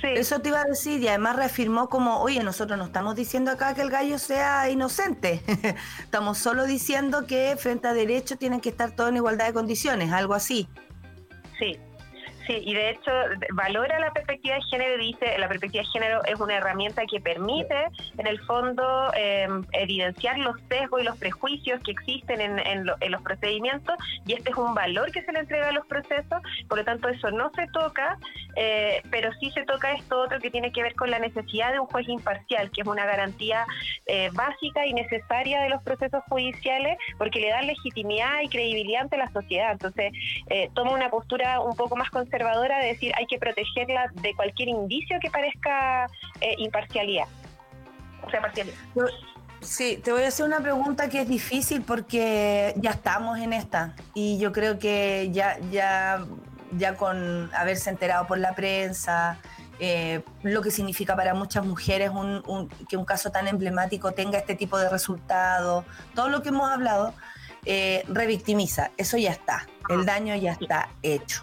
Eso te iba a decir y además reafirmó como, oye, nosotros no estamos diciendo acá que el gallo sea inocente, <laughs> estamos solo diciendo que frente a derecho tienen que estar todos en igualdad de condiciones, algo así. Sí, Sí, y de hecho valora la perspectiva de género y dice la perspectiva de género es una herramienta que permite en el fondo em, evidenciar los sesgos y los prejuicios que existen en, los procedimientos y este es un valor que se le entrega a los procesos, por lo tanto eso no se toca, eh, pero sí se toca esto otro que tiene que ver con la necesidad de un juez imparcial, que es una garantía eh, básica y necesaria de los procesos judiciales porque le da legitimidad y credibilidad ante la sociedad. Entonces eh, toma una postura un poco más conservadora conservadora de decir hay que protegerla de cualquier indicio que parezca eh, imparcialidad. O sea, parcialidad. Sí, te voy a hacer una pregunta que es difícil porque ya estamos en esta y yo creo que ya, ya, ya con haberse enterado por la prensa, eh, lo que significa para muchas mujeres que un caso tan emblemático tenga este tipo de resultados, todo lo que hemos hablado, eh, revictimiza, eso ya está, el ah. daño ya está hecho.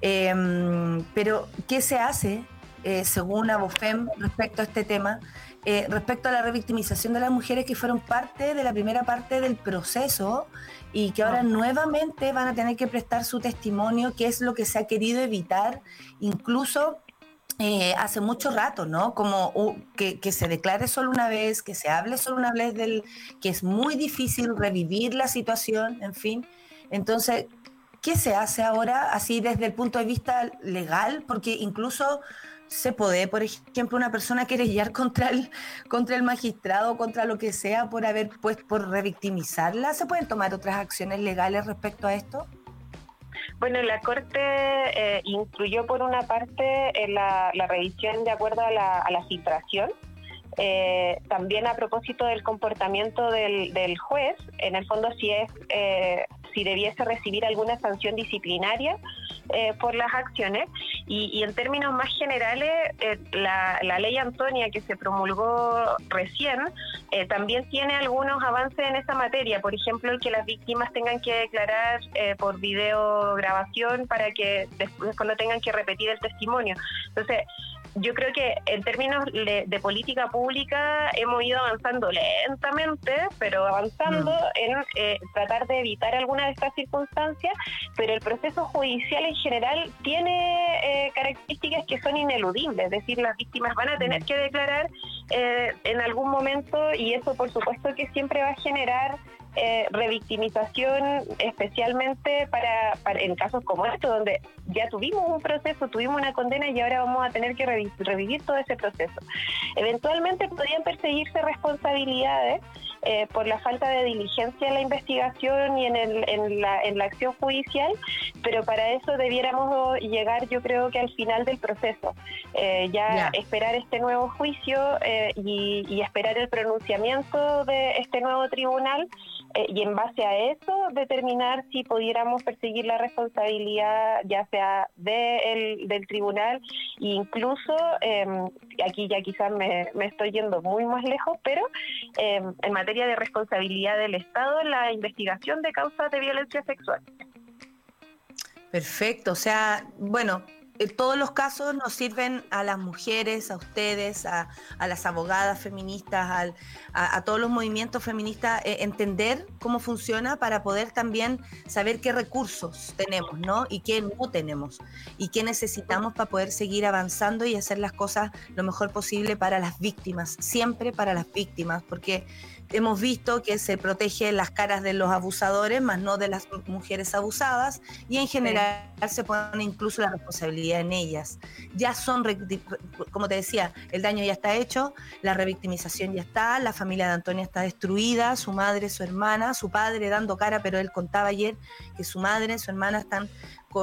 Em, pero, ¿qué se hace, eh, según Abofem, respecto a este tema? Eh, respecto a la revictimización de las mujeres que fueron parte de la primera parte del proceso y que ahora ah. nuevamente van a tener que prestar su testimonio, que es lo que se ha querido evitar, incluso eh, hace mucho rato, ¿no? Como que, que, se declare solo una vez, que se hable solo una vez del, que es muy difícil revivir la situación, en fin. Entonces, ¿Qué se hace ahora así desde el punto de vista legal? Porque incluso se puede, por ejemplo, una persona querellar contra el, contra el magistrado, contra lo que sea, por haber, pues, por revictimizarla. ¿Se pueden tomar otras acciones legales respecto a esto? Bueno, la Corte eh, incluyó por una parte la, revisión de acuerdo a la, a filtración. Eh, también a propósito del comportamiento del, del, juez, en el fondo si es eh, si debiese recibir alguna sanción disciplinaria eh, por las acciones. Y, en términos más generales, eh, la, ley Antonia que se promulgó recién eh, también tiene algunos avances en esa materia. Por ejemplo, el que las víctimas tengan que declarar por videograbación para que después no tengan que repetir el testimonio. Entonces, yo creo que en términos de, política pública hemos ido avanzando lentamente, pero avanzando mm. en eh, tratar de evitar alguna de estas circunstancias, pero el proceso judicial en general tiene eh, características que son ineludibles, es decir, las víctimas van a tener mm. que declarar eh, en algún momento y eso por supuesto que siempre va a generar eh, revictimización, especialmente para, en casos como estos, donde ya tuvimos un proceso, tuvimos una condena y ahora vamos a tener que revivir todo ese proceso. Eventualmente podrían perseguirse responsabilidades eh, por la falta de diligencia en la investigación y en, el, en, la, en la acción judicial, pero para eso debiéramos llegar yo creo que al final del proceso, eh, ya esperar este nuevo juicio y, y esperar el pronunciamiento de este nuevo tribunal eh, y en base a eso determinar si pudiéramos perseguir la responsabilidad ya sea de del tribunal e incluso em, aquí ya quizás me, estoy yendo muy más lejos pero em, en materia de responsabilidad del Estado en la investigación de causas de violencia sexual. Perfecto, o sea, bueno, eh, todos los casos nos sirven a las mujeres, a ustedes, a, las abogadas feministas, a, todos los movimientos feministas, eh, entender cómo funciona para poder también saber qué recursos tenemos, ¿no? Y qué no tenemos, y qué necesitamos para poder seguir avanzando y hacer las cosas lo mejor posible para las víctimas, siempre para las víctimas, porque hemos visto que se protege las caras de los abusadores, más no de las mujeres abusadas, y en general se pone incluso la responsabilidad en ellas. Ya son, como te decía, el daño ya está hecho, la revictimización ya está, la familia de Antonia está destruida, su madre, su hermana, su padre dando cara, pero él contaba ayer que su madre, su hermana están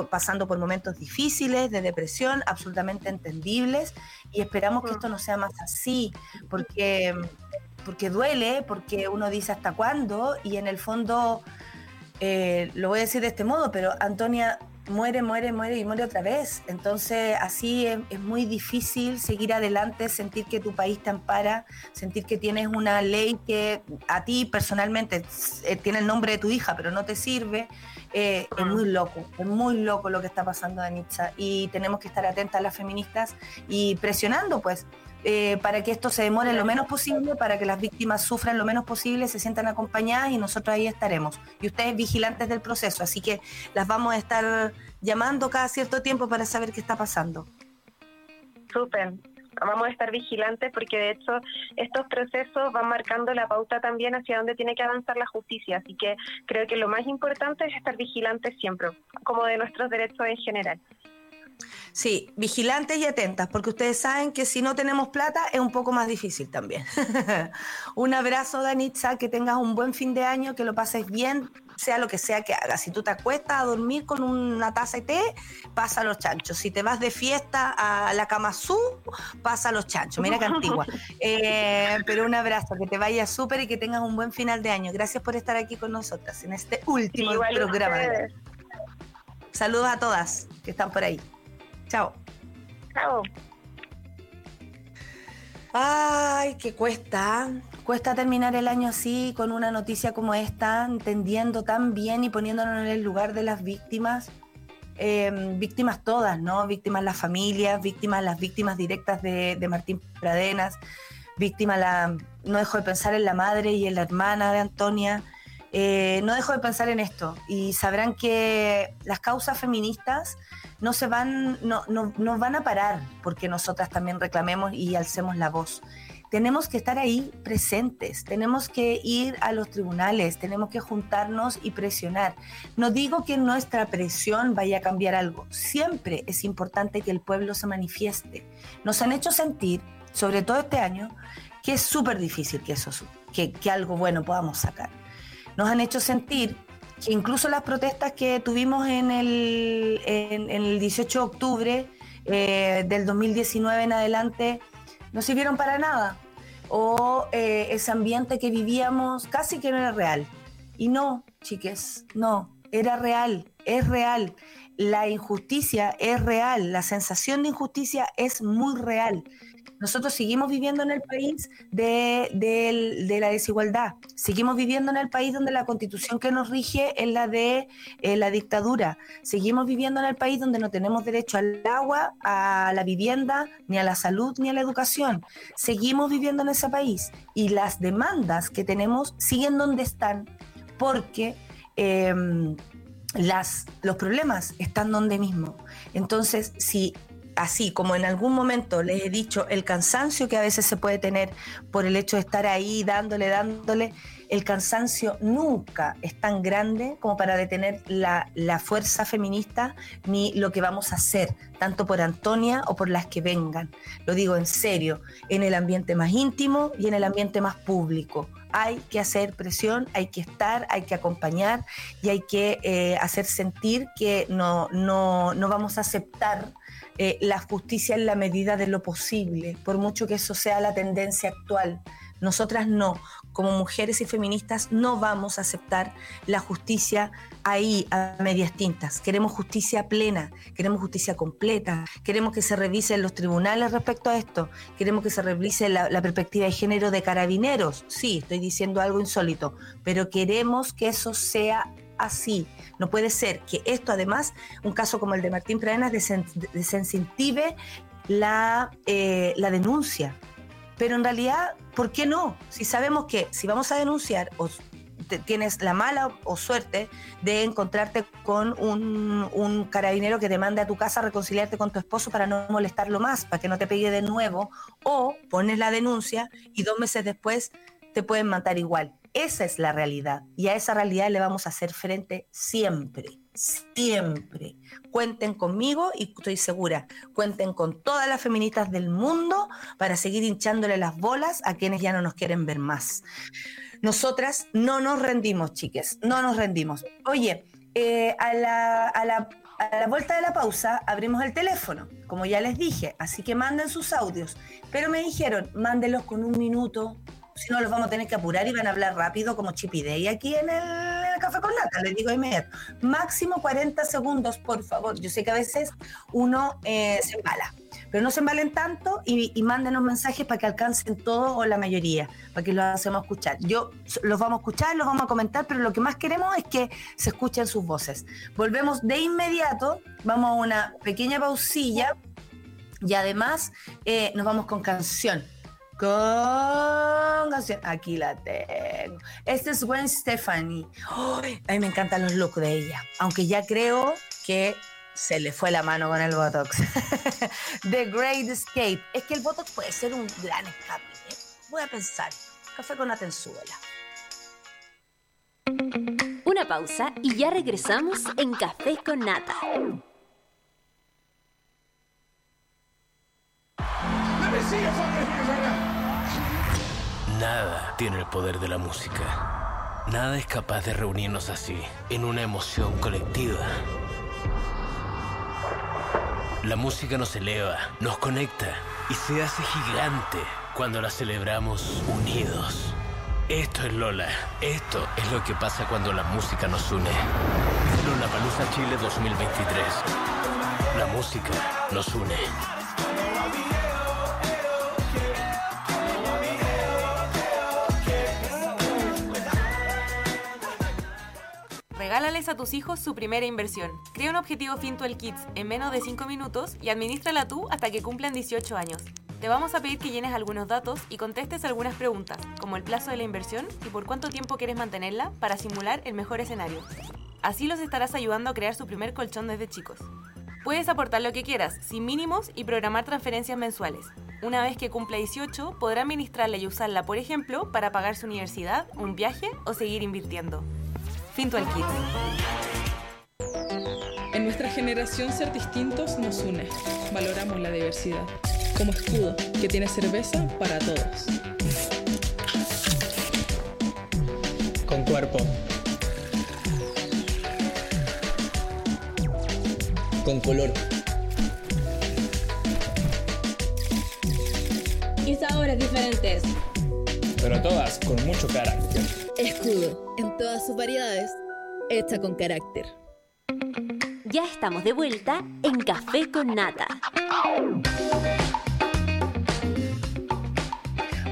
pasando por momentos difíciles, de depresión, absolutamente entendibles, y esperamos que esto no sea más así, porque porque duele, porque uno dice hasta cuándo, y en el fondo, eh, lo voy a decir de este modo, pero Antonia muere, muere, muere y muere otra vez. Entonces, así es, muy difícil seguir adelante, sentir que tu país te ampara, sentir que tienes una ley que a ti personalmente eh, tiene el nombre de tu hija, pero no te sirve. Eh, es muy loco, es muy loco lo que está pasando, Anitza, y tenemos que estar atentas a las feministas y presionando, pues, eh, para que esto se demore lo menos posible, para que las víctimas sufran lo menos posible, se sientan acompañadas y nosotros ahí estaremos. Y ustedes vigilantes del proceso, así que las vamos a estar llamando cada cierto tiempo para saber qué está pasando. Súper. Vamos a estar vigilantes porque de hecho estos procesos van marcando la pauta también hacia dónde tiene que avanzar la justicia. Así que creo que lo más importante es estar vigilantes siempre, como de nuestros derechos en general. Sí, vigilantes y atentas, porque ustedes saben que si no tenemos plata es un poco más difícil también. <laughs> un abrazo, Danitza, que tengas un buen fin de año, que lo pases bien, sea lo que sea que hagas. Si tú te acuestas a dormir con una taza de té, pasa los chanchos. Si te vas de fiesta a la cama azul, pasa los chanchos. Mira qué antigua. <laughs> Eh, pero un abrazo, que te vaya súper y que tengas un buen final de año. Gracias por estar aquí con nosotras en este último programa. Saludos a todas que están por ahí. Chao. Chao. Ay, qué cuesta. Cuesta terminar el año así, con una noticia como esta, entendiendo tan bien y poniéndonos en el lugar de las víctimas. Em, víctimas todas, ¿no? Víctimas las familias, víctimas las víctimas directas de, Martín Pradenas, víctimas la... No dejo de pensar en la madre y en la hermana de Antonia. Eh, no dejo de pensar en esto y sabrán que las causas feministas no se van, no, no, van a parar porque nosotras también reclamemos y alcemos la voz. Tenemos que estar ahí presentes, tenemos que ir a los tribunales, tenemos que juntarnos y presionar. No digo que nuestra presión vaya a cambiar algo, siempre es importante que el pueblo se manifieste. Nos han hecho sentir, sobre todo este año, que es súper difícil que, eso, que, que algo bueno podamos sacar. Nos han hecho sentir incluso las protestas que tuvimos en el, en, el 18 de octubre eh, del 2019 en adelante no sirvieron para nada. O eh, ese ambiente que vivíamos casi que no era real. Y no, chiques, no, era real, es real. la injusticia es real, la sensación de injusticia es muy real. Nosotros seguimos viviendo en el país de, la desigualdad, seguimos viviendo en el país donde la constitución que nos rige es la de eh, la dictadura, seguimos viviendo en el país donde no tenemos derecho al agua, a la vivienda, ni a la salud, ni a la educación. Seguimos viviendo en ese país y las demandas que tenemos siguen donde están porque... Em, las, los problemas están donde mismo. Entonces, si así como en algún momento les he dicho, el cansancio que a veces se puede tener por el hecho de estar ahí dándole, dándole, el cansancio nunca es tan grande como para detener la, fuerza feminista ni lo que vamos a hacer, tanto por Antonia o por las que vengan. Lo digo en serio, en el ambiente más íntimo y en el ambiente más público. Hay que hacer presión, hay que estar, hay que acompañar y hay que eh, hacer sentir que no, no, no vamos a aceptar eh, la justicia en la medida de lo posible, por mucho que eso sea la tendencia actual. Nosotras no, como mujeres y feministas, no vamos a aceptar la justicia ahí a medias tintas. Queremos justicia plena, queremos justicia completa, queremos que se revisen los tribunales respecto a esto, queremos que se revise la, la perspectiva de género de carabineros. Sí, estoy diciendo algo insólito, pero queremos que eso sea así. No puede ser que esto, además, un caso como el de Martín Pradenas, desensitive la, eh, la denuncia. Pero en realidad, ¿por qué no? Si sabemos que si vamos a denunciar o tienes la mala o suerte de encontrarte con un, un, carabinero que te mande a tu casa a reconciliarte con tu esposo para no molestarlo más, para que no te pegue de nuevo, o pones la denuncia y dos meses después te pueden matar igual. Esa es la realidad y a esa realidad le vamos a hacer frente siempre, siempre. Cuenten conmigo y estoy segura, cuenten con todas las feministas del mundo para seguir hinchándole las bolas a quienes ya no nos quieren ver más. Nosotras no nos rendimos, chiques, no nos rendimos. Oye, eh, a, la, a, la, a la vuelta de la pausa abrimos el teléfono, como ya les dije, así que manden sus audios, pero me dijeron, mándenlos con un minuto, si no los vamos a tener que apurar y van a hablar rápido como Chip y aquí en el, Café con Nata, les digo inmediato. Máximo 40 segundos, por favor. Yo sé que a veces uno eh, se embala, pero no se embalen tanto y, y mándenos mensajes para que alcancen todo o la mayoría, para que los hacemos escuchar. Yo los vamos a escuchar, los vamos a comentar, pero lo que más queremos es que se escuchen sus voces. Volvemos de inmediato, vamos a una pequeña pausilla y además eh, nos vamos con canción con Aquí la tengo. Este es Gwen Stefani. a mí me encantan los looks de ella. Aunque ya creo que se le fue la mano con el Botox. <laughs> The Great Escape. Es que el Botox puede ser un gran escape. ¿eh? Voy a pensar. Café con Atenzuela. Una pausa y ya regresamos en Café con Nata. Nada tiene el poder de la música. Nada es capaz de reunirnos así, en una emoción colectiva. La música nos eleva, nos conecta y se hace gigante cuando la celebramos unidos. Esto es Lola. Esto es lo que pasa cuando la música nos une. Lola Palusa Chile 2023. La música nos une. Regálales a tus hijos su primera inversión. Crea un objetivo Fintual Kids en menos de 5 minutos y administrala tú hasta que cumplan 18 años. Te vamos a pedir que llenes algunos datos y contestes algunas preguntas, como el plazo de la inversión y por cuánto tiempo quieres mantenerla para simular el mejor escenario. Así los estarás ayudando a crear su primer colchón desde chicos. Puedes aportar lo que quieras, sin mínimos y programar transferencias mensuales. Una vez que cumpla 18, podrá administrarla y usarla, por ejemplo, para pagar su universidad, un viaje o seguir invirtiendo. Finto al kit. En nuestra generación ser distintos nos une. Valoramos la diversidad. Como escudo, que tiene cerveza para todos. Con cuerpo. Con color. Y sabores diferentes. Pero todas con mucho carácter. Escudo, en todas sus variedades, hecha con carácter. Ya estamos de vuelta en Café con Nata.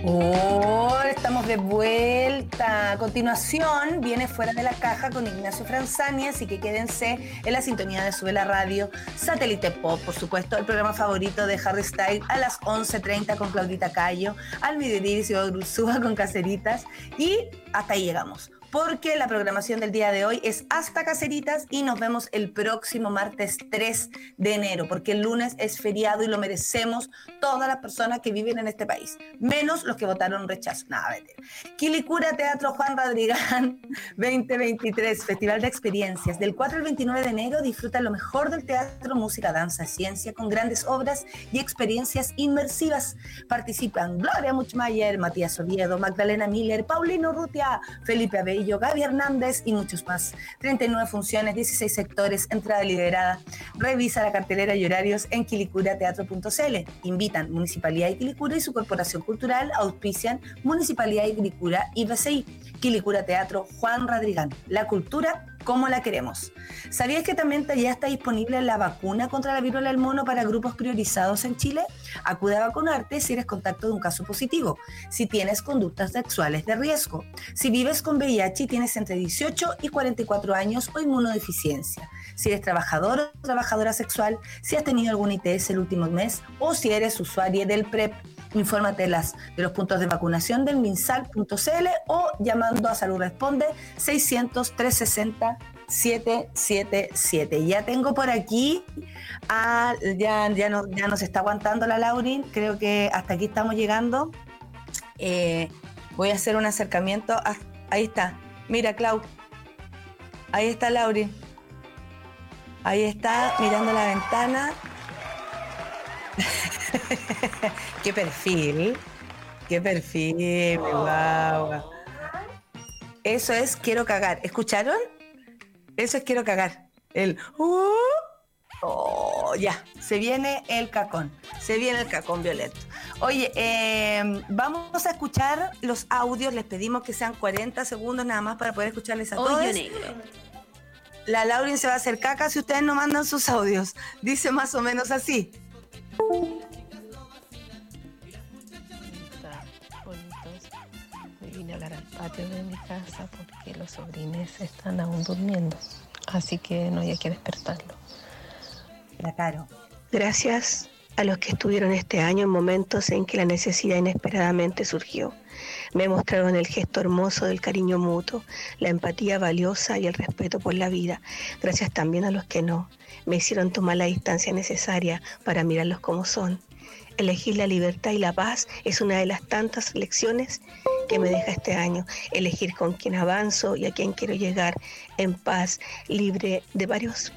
Oh, estamos de vuelta. A continuación viene Fuera de la Caja con Ignacio Franzani, así que quédense en la sintonía de Sube la Radio, Satélite Pop, por supuesto, el programa favorito de Harry Styles a las 11.30 con Claudita Cayo, al mediodía y Suba con Caseritas y hasta ahí llegamos porque la programación del día de hoy es hasta caseritas y nos vemos el próximo martes 3 de enero, porque el lunes es feriado y lo merecemos todas las personas que viven en este país, menos los que votaron rechazo. Nada, vete. Quilicura Teatro Juan Radrigán 2023, <laughs> Festival de Experiencias. Del 4 al 29 de enero disfruta lo mejor del teatro, música, danza, ciencia, con grandes obras y experiencias inmersivas. Participan Gloria Muchmayer, Matías Oviedo, Magdalena Miller, Paulino Rutia, Felipe Abello, Gaby Hernández y muchos más. 39 funciones, 16 sectores, entrada liberada. Revisa la cartelera y horarios en quilicurateatro.cl. Invitan Municipalidad de Quilicura y su Corporación Cultural, auspician Municipalidad de Quilicura y BCI. Quilicura Teatro Juan Radrigán. La cultura como la queremos. ¿Sabías que también ya está disponible la vacuna contra la viruela del mono para grupos priorizados en Chile? Acude a vacunarte si eres contacto de un caso positivo, si tienes conductas sexuales de riesgo, si vives con VIH y tienes entre 18 y 44 años o inmunodeficiencia, si eres trabajador o trabajadora sexual, si has tenido algún ITS el último mes o si eres usuario del PrEP Infórmate las, de los puntos de vacunación del minsal.cl o llamando a Salud Responde 600 360 777. Ya tengo por aquí, a, ya, ya, no, ya nos está aguantando la Laurin, creo que hasta aquí estamos llegando. Eh, voy a hacer un acercamiento. ahí está, mira Clau, ahí está Laurin. Ahí está, mirando la ventana. <laughs> qué perfil, qué perfil, wow. Eso es quiero cagar. ¿Escucharon? Eso es quiero cagar. El uh, oh, ya, se viene el cacón. Se viene el cacón violeto. Oye, em, vamos a escuchar los audios. Les pedimos que sean 40 segundos nada más para poder escucharles a todos. La Laurin se va a hacer caca si ustedes no mandan sus audios. Dice más o menos así. Patio de mi casa porque los sobrines están aún durmiendo, así que no hay que despertarlo. La caro. Gracias a los que estuvieron este año en momentos en que la necesidad inesperadamente surgió. Me mostraron el gesto hermoso del cariño mutuo, la empatía valiosa y el respeto por la vida. Gracias también a los que no. Me hicieron tomar la distancia necesaria para mirarlos como son Elegir la libertad y la paz es una de las tantas lecciones que me deja este año. Elegir con quién avanzo y a quién quiero llegar en paz, libre de varios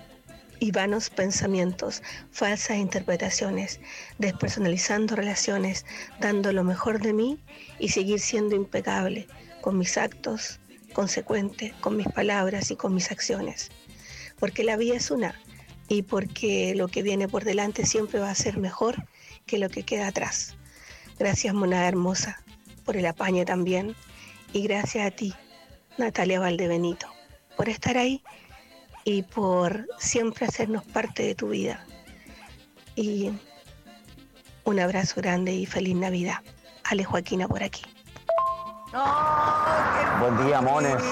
y vanos pensamientos, falsas interpretaciones, despersonalizando relaciones, dando lo mejor de mí y seguir siendo impecable con mis actos, consecuente con mis palabras y con mis acciones. Porque la vida es una y porque lo que viene por delante siempre va a ser mejor que lo que queda atrás. Gracias, monada hermosa, por el apaño también. Y gracias a ti, Natalia Valdebenito, por estar ahí y por siempre hacernos parte de tu vida. Y un abrazo grande y feliz Navidad. Ale Joaquina por aquí. Buen día, mones.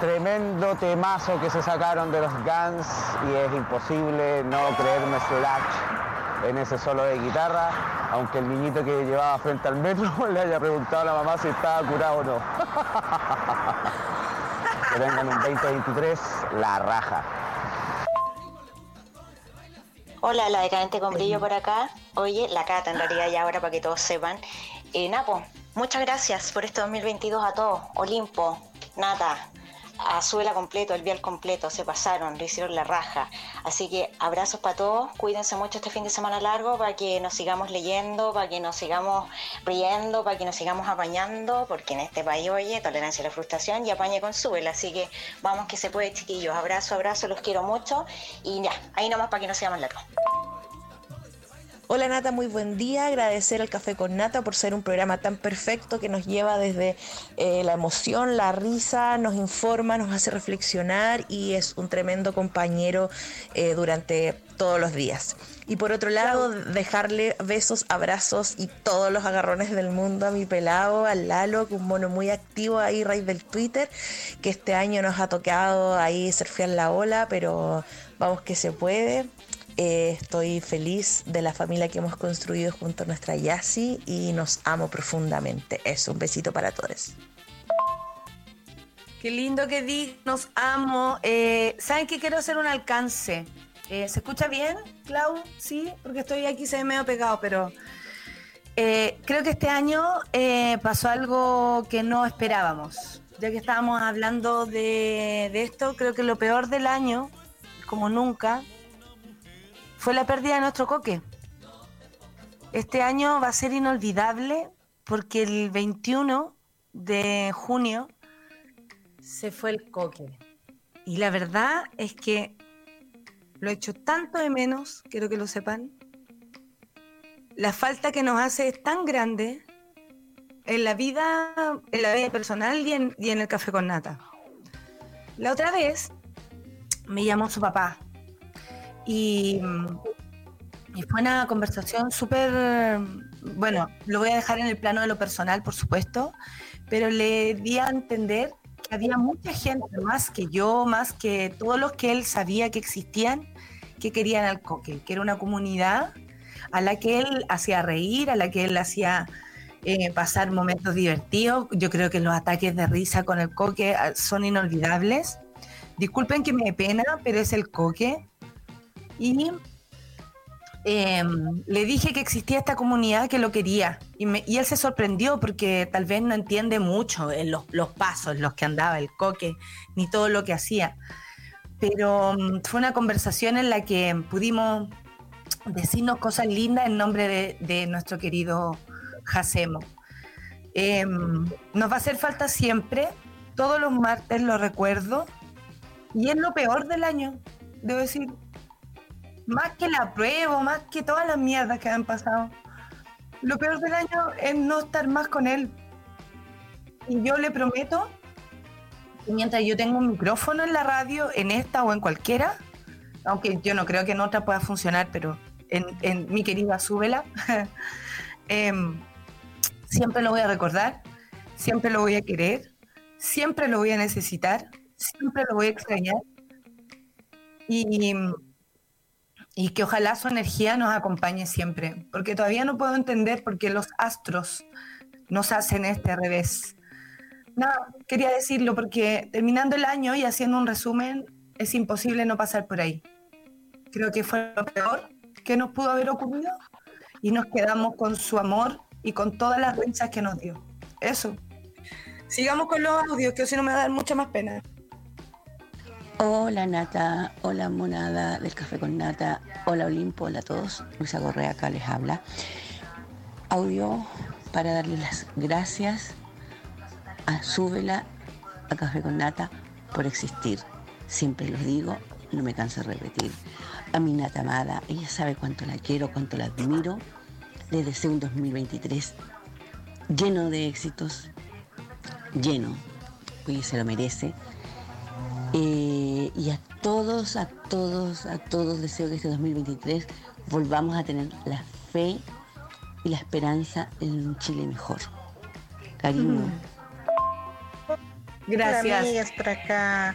Tremendo temazo que se sacaron de los Guns y es imposible no creerme Slash en ese solo de guitarra, aunque el niñito que llevaba frente al metro <laughs> le haya preguntado a la mamá si estaba curado o no. <laughs> que vengan un 2023, la raja. Hola, la decadente con brillo por acá. Oye, la cata en realidad ya ahora para que todos sepan. Eh, Napo, muchas gracias por este 2022 a todos. Olimpo, Nata, a Suela completo, el vial completo, se pasaron, lo hicieron la raja. Así que abrazos para todos, cuídense mucho este fin de semana largo para que nos sigamos leyendo, para que nos sigamos riendo, para que nos sigamos apañando, porque en este país, oye, tolerancia a la frustración y apañe con Suela. Así que vamos que se puede, chiquillos. Abrazo, abrazo, los quiero mucho y ya, ahí nomás para que no sigamos largo. Hola Nata, muy buen día. Agradecer al Café con Nata por ser un programa tan perfecto que nos lleva desde eh, la emoción, la risa, nos informa, nos hace reflexionar y es un tremendo compañero eh, durante todos los días. Y por otro lado, dejarle besos, abrazos y todos los agarrones del mundo a mi pelado, al Lalo, que es un mono muy activo ahí raíz del Twitter, que este año nos ha tocado ahí surfear la ola, pero vamos que se puede. Eh, estoy feliz de la familia que hemos construido junto a nuestra Yasi y nos amo profundamente. Eso, un besito para todos. Qué lindo que di, nos amo. Eh, ¿Saben que quiero hacer un alcance? Eh, ¿Se escucha bien, Clau? Sí, porque estoy aquí, se ve medio pegado, pero creo que este año pasó algo que no esperábamos. Ya que estábamos hablando de esto, creo que lo peor del año, como nunca, fue la pérdida de nuestro coque. Este año va a ser inolvidable porque el 21 de junio se fue el coque. Y la verdad es que lo he hecho tanto de menos, quiero que lo sepan. La falta que nos hace es tan grande en la vida, en la vida personal y y en el café con nata. La otra vez me llamó su papá y, fue una conversación súper, bueno, lo voy a dejar en el plano de lo personal, por supuesto, pero le di a entender que había mucha gente, más que yo, más que todos los que él sabía que existían, que querían al coque, que era una comunidad a la que él hacía reír, a la que él hacía eh, pasar momentos divertidos. Yo creo que los ataques de risa con el coque ah, son inolvidables. Disculpen que me pena, pero es el coque. Y em, le dije que existía esta comunidad que lo quería. Y, él se sorprendió porque tal vez no entiende mucho los, los, pasos, los que andaba, el coque, ni todo lo que hacía. Pero em, fue una conversación en la que pudimos decirnos cosas lindas en nombre de, nuestro querido Jacemo. Em, nos va a hacer falta siempre, todos los martes lo recuerdo, y es lo peor del año, debo decir, más que la prueba, más que todas las mierdas que han pasado. Lo peor del año es no estar más con él. Y yo le prometo que mientras yo tengo un micrófono en la radio, en esta o en cualquiera, aunque yo no creo que en otra pueda funcionar, pero en, mi querida Súbela, <laughs> em, siempre lo voy a recordar, siempre lo voy a querer, siempre lo voy a necesitar, siempre lo voy a extrañar. Y, y que ojalá su energía nos acompañe siempre, porque todavía no puedo entender por qué los astros nos hacen este revés. No, quería decirlo porque terminando el año y haciendo un resumen, es imposible no pasar por ahí. Creo que fue lo peor que nos pudo haber ocurrido y nos quedamos con su amor y con todas las risas que nos dio. Eso. Sigamos con los audios, que si no me va a dar mucha más pena. Hola Nata, hola Monada del Café con Nata, hola Olimpo, hola a todos. Luisa Correa acá les habla. Audio para darle las gracias a Súbela, a Café con Nata, por existir. Siempre los digo, no me canso de repetir. A mi Nata amada, ella sabe cuánto la quiero, cuánto la admiro. Le deseo un 2023 lleno de éxitos, lleno, pues se lo merece eh, y a todos, a todos, a todos deseo que este 2023 volvamos a tener la fe y la esperanza en un Chile mejor. Cariño. Mm. Gracias. Hola amigas, por acá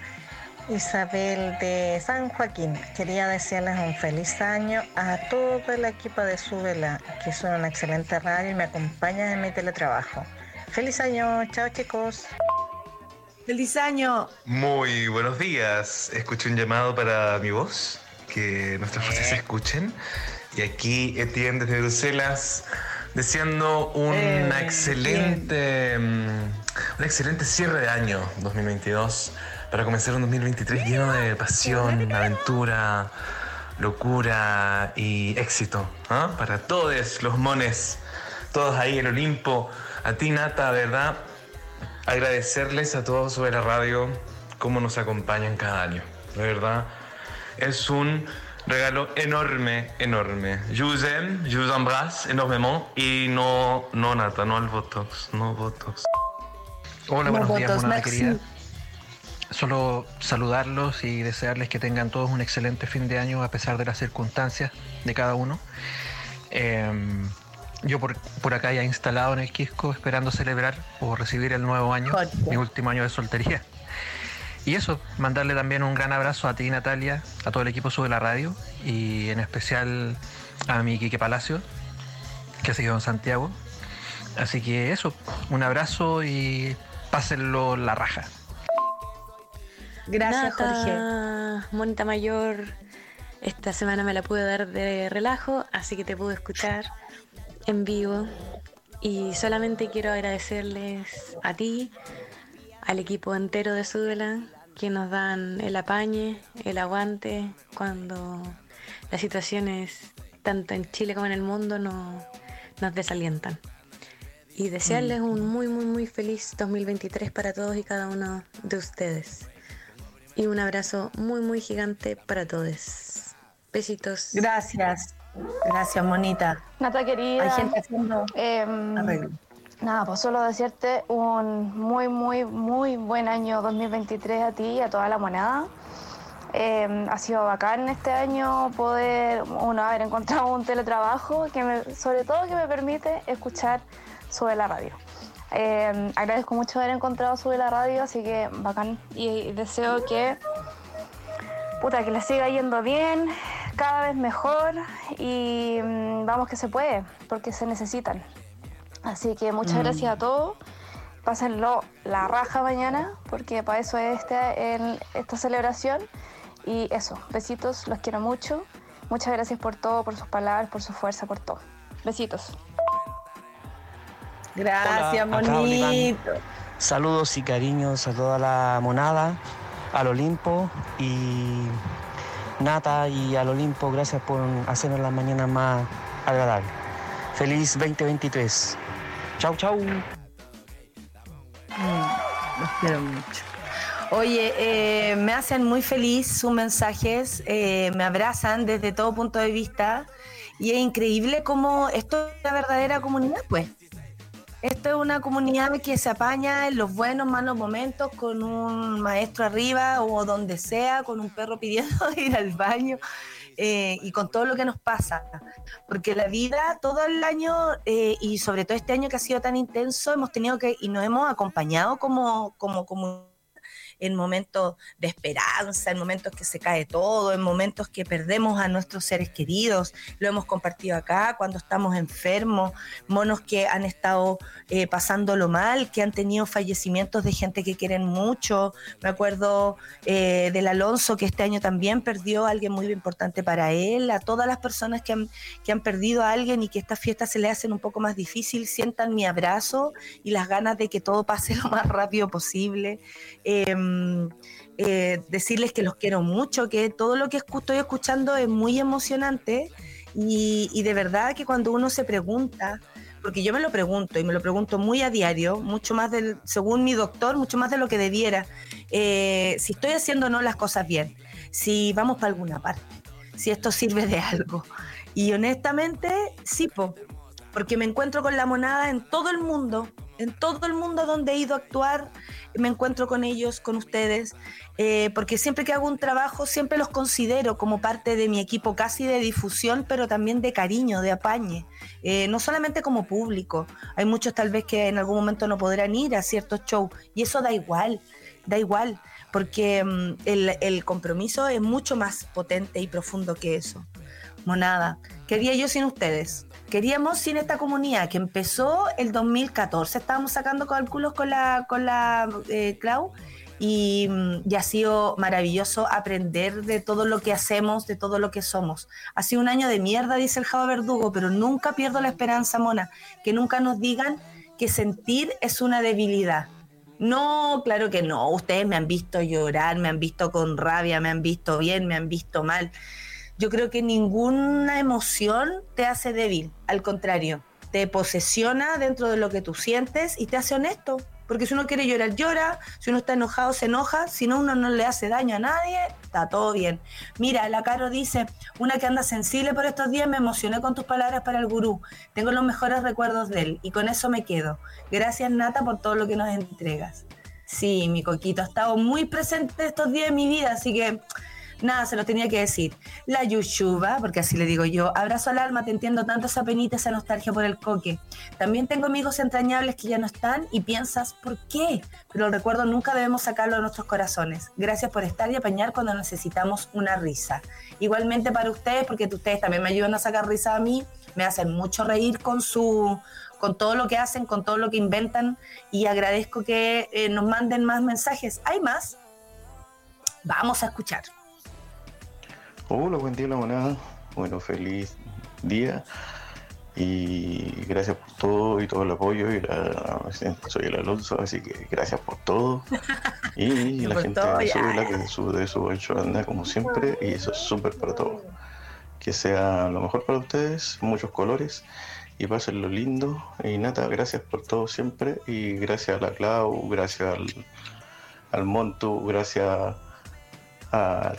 Isabel de San Joaquín. Quería desearles un feliz año a todo el equipo de Súbela, que son una excelente radio y me acompañan en mi teletrabajo. Feliz año, chao chicos. ¡Feliz año! Muy buenos días. Escuché un llamado para mi voz, que nuestras voces se escuchen. Y aquí Etienne desde Bruselas, deseando una eh, excelente, mm, un excelente cierre de año 2022 para comenzar un 2023 lleno de pasión, aventura, locura y éxito. Para todos los mones, todos ahí en Olimpo. A ti, Nata, ¿verdad? Agradecerles a todos sobre la radio cómo nos acompañan cada año. De verdad, es un Regalo enorme, enorme. Je vous aime, je vous embrasse énormément y no, no nata, no al Botox, no Botox. Hola, buenos días, monada querida. Solo saludarlos y desearles que tengan todos un excelente fin de año a pesar de las circunstancias de cada uno. Em, yo por, por, acá ya instalado en el Quisco esperando celebrar o recibir el nuevo año, mi último año de soltería. Y eso, mandarle también un gran abrazo a ti, Natalia, a todo el equipo Sube la Radio y en especial a mi Quique Palacio, que ha seguido en Santiago. Así que eso, un abrazo y pásenlo la raja. Gracias, Jorge. Monita Mayor, esta semana me la pude dar de relajo, así que te pude escuchar en vivo. Y solamente quiero agradecerles a ti, al equipo entero de Sudela que nos dan el apañe, el aguante cuando las situaciones, tanto en Chile como en el mundo, no, nos desalientan. Y desearles un muy, muy, muy feliz 2023 para todos y cada uno de ustedes. Y un abrazo muy, muy gigante para todos. Besitos. Gracias. Gracias, Monita. Nata querida. Hay gente haciendo em, Nada, pues solo decirte un muy, muy, muy buen año 2023 a ti y a toda la moneda. Em, ha sido bacán este año poder, uno, haber encontrado un teletrabajo que me, sobre todo que me permite escuchar Sube la Radio. Em, agradezco mucho haber encontrado Sube la Radio, así que bacán y, deseo que, puta, que le siga yendo bien, cada vez mejor y mm, vamos que se puede, porque se necesitan. Así que muchas mm. gracias a todos. Pásenlo la raja mañana, porque para eso es este, en esta celebración. Y eso, besitos, los quiero mucho. Muchas gracias por todo, por sus palabras, por su fuerza, por todo. Besitos. Gracias, monito. Saludos y cariños a toda la monada, al Olimpo y Nata y al Olimpo, gracias por hacernos las mañanas más agradables. Feliz 2023. Chau, chau. Mm, los quiero mucho. Oye, eh, me hacen muy feliz sus mensajes, eh, me abrazan desde todo punto de vista y es increíble cómo esto es una verdadera comunidad, pues. Esto es una comunidad que se apaña en los buenos, malos momentos con un maestro arriba o donde sea, con un perro pidiendo <laughs> ir al baño. Eh, y con todo lo que nos pasa. Porque la vida, todo el año, eh, y sobre todo este año que ha sido tan intenso, hemos tenido que, y nos hemos acompañado como, como, como en momentos de esperanza, en momentos que se cae todo, en momentos que perdemos a nuestros seres queridos. Lo hemos compartido acá cuando estamos enfermos, monos que han estado eh, pasándolo mal, que han tenido fallecimientos de gente que quieren mucho. Me acuerdo eh, del Alonso que este año también perdió a alguien muy importante para él, a todas las personas que han, que han perdido a alguien y que estas fiestas se le hacen un poco más difícil, sientan mi abrazo y las ganas de que todo pase <laughs> lo más rápido posible. Em, eh, decirles que los quiero mucho, que todo lo que estoy escuchando es muy emocionante y, de verdad que cuando uno se pregunta, porque yo me lo pregunto y me lo pregunto muy a diario, mucho más del, según mi doctor, mucho más de lo que debiera, eh, si estoy haciendo o no las cosas bien, si vamos para alguna parte, si esto sirve de algo. Y honestamente, sí, porque me encuentro con la monada en todo el mundo, en todo el mundo donde he ido a actuar, me encuentro con ellos, con ustedes, eh, porque siempre que hago un trabajo, siempre los considero como parte de mi equipo casi de difusión, pero también de cariño, de apañe, eh, no solamente como público. Hay muchos tal vez que en algún momento no podrán ir a ciertos shows, y eso da igual, da igual, porque mm, el, el compromiso es mucho más potente y profundo que eso. Monada, ¿qué haría yo sin ustedes? Queríamos sin esta comunidad que empezó el 2014. Estábamos sacando cálculos con la, con la eh, Clau y, y, ha sido maravilloso aprender de todo lo que hacemos, de todo lo que somos. Ha sido un año de mierda, dice el Java Verdugo, pero nunca pierdo la esperanza, Mona, que nunca nos digan que sentir es una debilidad. No, claro que no. Ustedes me han visto llorar, me han visto con rabia, me han visto bien, me han visto mal yo creo que ninguna emoción te hace débil, al contrario, te posesiona dentro de lo que tú sientes y te hace honesto, porque si uno quiere llorar, llora, si uno está enojado, se enoja, si no, uno no le hace daño a nadie, está todo bien. Mira, la Caro dice, una que anda sensible por estos días, me emocioné con tus palabras para el gurú, tengo los mejores recuerdos de él y con eso me quedo. Gracias Nata por todo lo que nos entregas. Sí, mi coquito ha estado muy presente estos días de mi vida, así que Nada, se lo tenía que decir. La Yushuba, porque así le digo yo, abrazo al alma, te entiendo tanto esa penita, esa nostalgia por el coque. También tengo amigos entrañables que ya no están y piensas, ¿por qué? Pero el recuerdo nunca debemos sacarlo de nuestros corazones. Gracias por estar y apañar cuando necesitamos una risa. Igualmente para ustedes, porque ustedes también me ayudan a sacar risa a mí, me hacen mucho reír con su con todo lo que hacen, con todo lo que inventan y agradezco que eh, nos manden más mensajes. ¿Hay más? Vamos a escuchar. Hola, buen día, la moneda. Bueno, feliz día y gracias por todo y todo el apoyo. Y soy el Alonso, así que gracias por todo. Y <laughs> la gente de la que sube su hecho anda como siempre, y eso es súper para todo. Que sea lo mejor para ustedes, muchos colores y pasen lo lindo. Y Nata, gracias por todo siempre. Y gracias a la Clau, gracias al, al Montu, gracias a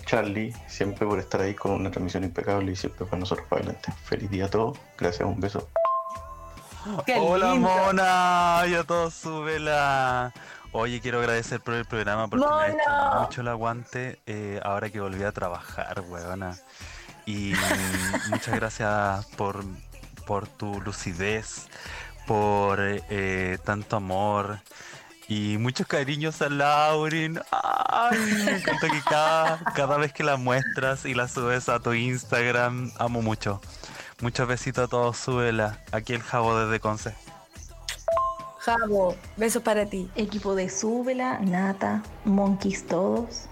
Charlie, siempre por estar ahí con una transmisión impecable y siempre para nosotros para adelante. Feliz día a todos, gracias, un beso. Hola mona, y a todos súbela. Oye, quiero agradecer por el programa porque me ha hecho mucho el aguante eh, ahora que volví a trabajar, weona. Y <laughs> muchas gracias por, por tu lucidez, por eh, tanto amor y muchos cariños a Lauren. Ay, me encanta que cada, vez que la muestras y la subes a tu Instagram, amo mucho. Muchos besitos a todos, súbela. Aquí el Jabo desde Conce. Jabo, besos para ti. Equipo de Súbela, Nata, Monkeys todos.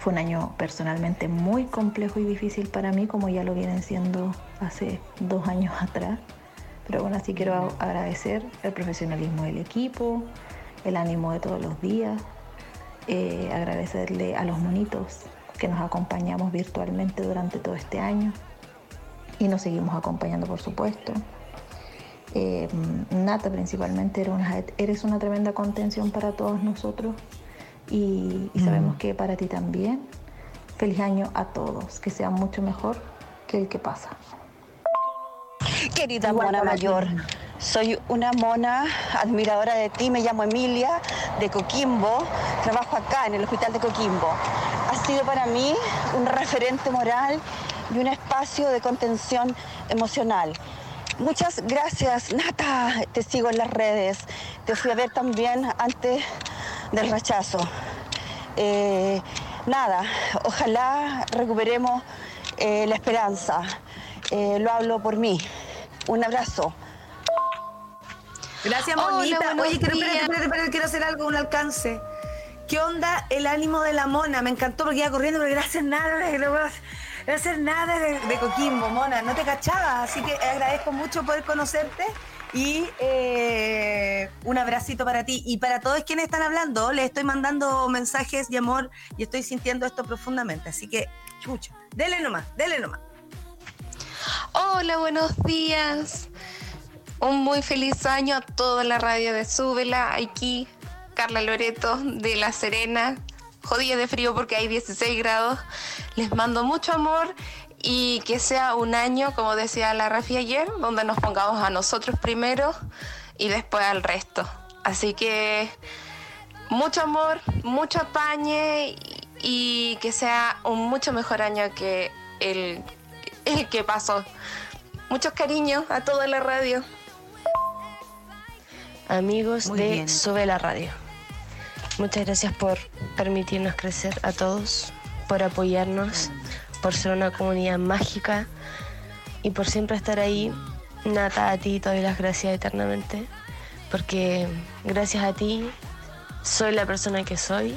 Fue un año personalmente muy complejo y difícil para mí, como ya lo vienen siendo hace dos años atrás. Pero bueno, así quiero agradecer el profesionalismo del equipo, el ánimo de todos los días, eh, agradecerle a los monitos que nos acompañamos virtualmente durante todo este año y nos seguimos acompañando por supuesto. Eh, Nata principalmente eres una, tremenda contención para todos nosotros y, sabemos mm. que para ti también. Feliz año a todos, que sea mucho mejor que el que pasa. Querida Mona Mayor, soy una mona admiradora de ti, me llamo Emilia de Coquimbo, trabajo acá en el hospital de Coquimbo. Ha sido para mí un referente moral y un espacio de contención emocional. Muchas gracias, Nata, te sigo en las redes, te fui a ver también antes del rechazo. Eh, nada, ojalá recuperemos eh, la esperanza. Eh, lo hablo por mí. Un abrazo. Gracias, Monita. Oye, espérate, espérate, quiero hacer algo, un alcance. ¿Qué onda el ánimo de la mona? Me encantó porque iba corriendo, pero gracias nada, no hacer nada de, Coquimbo, mona. No te cachaba, así que agradezco mucho poder conocerte y eh, un abracito para ti. Y para todos quienes están hablando, les estoy mandando mensajes de amor y estoy sintiendo esto profundamente. Así que, chucha, dele nomás, dele nomás. Hola, buenos días. Un muy feliz año a toda la radio de Súbela, aquí Carla Loreto de La Serena, jodida de frío porque hay 16 grados. Les mando mucho amor y que sea un año, como decía la Rafi ayer, donde nos pongamos a nosotros primero y después al resto. Así que mucho amor, mucho apañe y, que sea un mucho mejor año que el, el que pasó. Muchos cariños a toda la radio amigos de Sube la Radio. Muchas gracias por permitirnos crecer a todos, por apoyarnos, por ser una comunidad mágica y por siempre estar ahí. Nata, a ti te doy las gracias eternamente, porque gracias a ti soy la persona que soy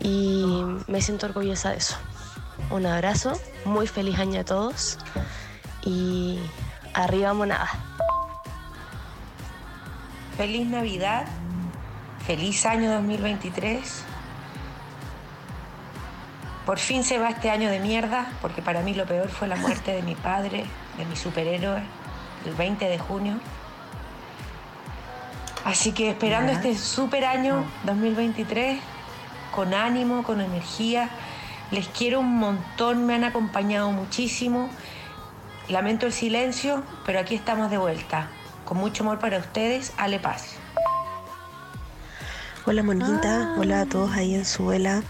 y me siento orgullosa de eso. Un abrazo, muy feliz año a todos y arriba monada. Feliz Navidad, feliz año 2023. Por fin se va este año de mierda, porque para mí lo peor fue la muerte de mi padre, de mi superhéroe, el 20 de junio. Así que esperando este super año 2023, con ánimo, con energía. Les quiero un montón, me han acompañado muchísimo. Lamento el silencio, pero aquí estamos de vuelta. Con mucho amor para ustedes, Ale Paz. Hola monita, hola a todos ahí en Suela.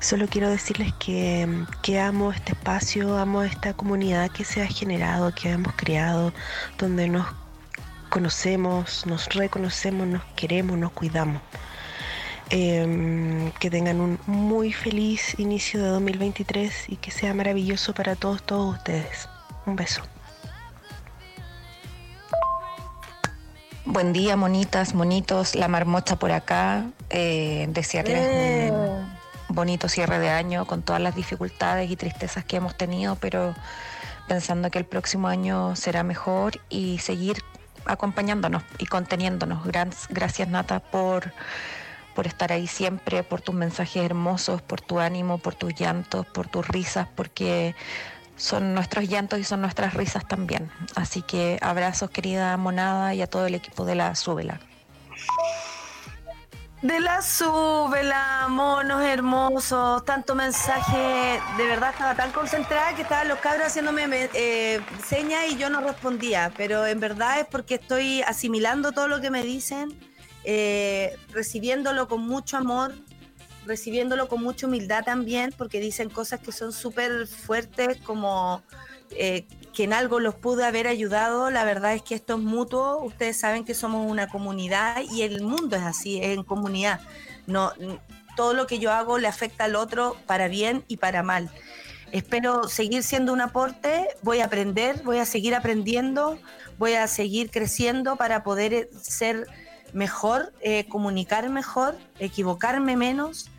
Solo quiero decirles que, que, amo este espacio, amo esta comunidad que se ha generado, que hemos creado, donde nos conocemos, nos reconocemos, nos queremos, nos cuidamos. Em, que tengan un muy feliz inicio de 2023 y que sea maravilloso para todos, todos ustedes. Un beso. Buen día, monitas, monitos, la marmocha por acá. Eh, desearles un bonito cierre de año con todas las dificultades y tristezas que hemos tenido, pero pensando que el próximo año será mejor y seguir acompañándonos y conteniéndonos. Gracias, Nata, por, por estar ahí siempre, por tus mensajes hermosos, por tu ánimo, por tus llantos, por tus risas, porque son nuestros llantos y son nuestras risas también. Así que abrazos querida Monada y a todo el equipo de la Súbela. De la súbela, monos hermosos, tanto mensaje, de verdad estaba tan concentrada que estaban los cabros haciéndome eh, señas y yo no respondía, pero en verdad es porque estoy asimilando todo lo que me dicen, eh, recibiéndolo con mucho amor, recibiéndolo con mucha humildad también, porque dicen cosas que son súper fuertes, como eh, que en algo los pude haber ayudado. La verdad es que esto es mutuo. Ustedes saben que somos una comunidad y el mundo es así, es en comunidad. No, todo lo que yo hago le afecta al otro para bien y para mal. Espero seguir siendo un aporte, voy a aprender, voy a seguir aprendiendo, voy a seguir creciendo para poder ser mejor, eh, comunicar mejor, equivocarme menos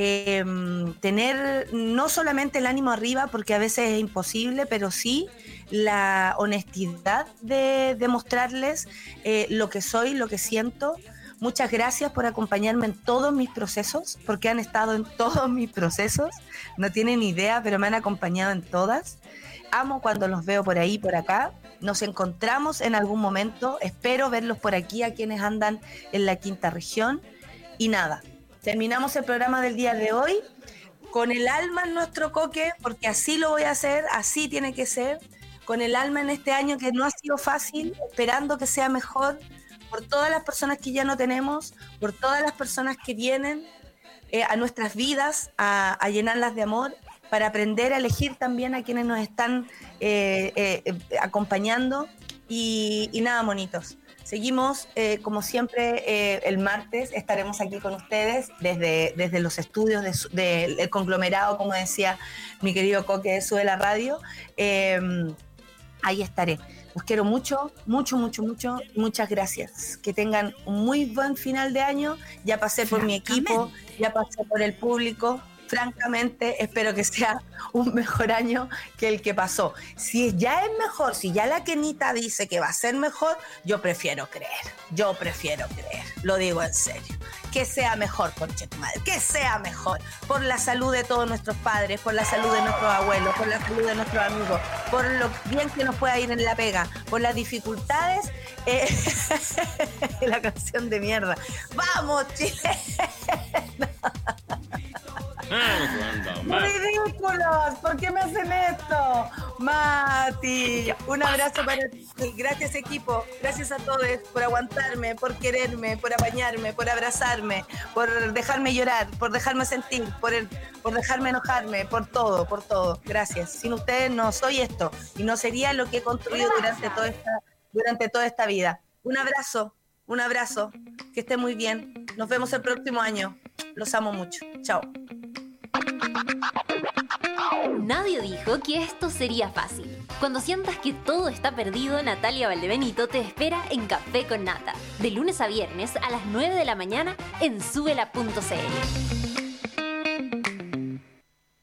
Em, tener no solamente el ánimo arriba, porque a veces es imposible, pero sí la honestidad de demostrarles eh, lo que soy, lo que siento. Muchas gracias por acompañarme en todos mis procesos, porque han estado en todos <laughs> mis procesos. No tienen idea, pero me han acompañado en todas. Amo cuando los veo por ahí, por acá. Nos encontramos en algún momento. Espero verlos por aquí a quienes andan en la quinta región. Y nada, terminamos el programa del día de hoy con el alma en nuestro coque, porque así lo voy a hacer, así tiene que ser, con el alma en este año que no ha sido fácil, esperando que sea mejor por todas las personas que ya no tenemos, por todas las personas que vienen eh, a nuestras vidas, a, llenarlas de amor, para aprender a elegir también a quienes nos están eh, eh, acompañando. Y, y nada, monitos. Seguimos, eh, como siempre, eh, el martes estaremos aquí con ustedes desde, desde los estudios del conglomerado, como decía mi querido Coque de Sube la Radio. Em, ahí estaré. Los quiero mucho, mucho, mucho, mucho. Muchas gracias. Que tengan un muy buen final de año. Ya pasé por mi equipo, ya pasé por el público francamente espero que sea un mejor año que el que pasó. Si ya es mejor, si ya la Kenita dice que va a ser mejor, yo prefiero creer, yo prefiero creer, lo digo en serio. Que sea mejor, conche madre, que sea mejor, por la salud de todos nuestros padres, por la salud de nuestros abuelos, por la salud de nuestros amigos, por lo bien que nos pueda ir en la pega, por las dificultades, eh, <laughs> la canción de mierda. ¡Vamos, Chile! <laughs> ¡Ridículos! ¿Por qué me hacen esto? Mati, un abrazo para ti. Gracias equipo, gracias a todos por aguantarme, por quererme, por apañarme, por abrazarme, por dejarme llorar, por dejarme sentir, por, el, por dejarme enojarme, por todo, por todo. Gracias. Sin ustedes no soy esto y no sería lo que he construido durante toda esta, durante toda esta vida. Un abrazo, un abrazo, que esté muy bien. Nos vemos el próximo año. Los amo mucho. Chao. Nadie dijo que esto sería fácil. Cuando sientas que todo está perdido, Natalia Valdebenito te espera en Café con Nata, de lunes a viernes a las 9 de la mañana en subela.cl.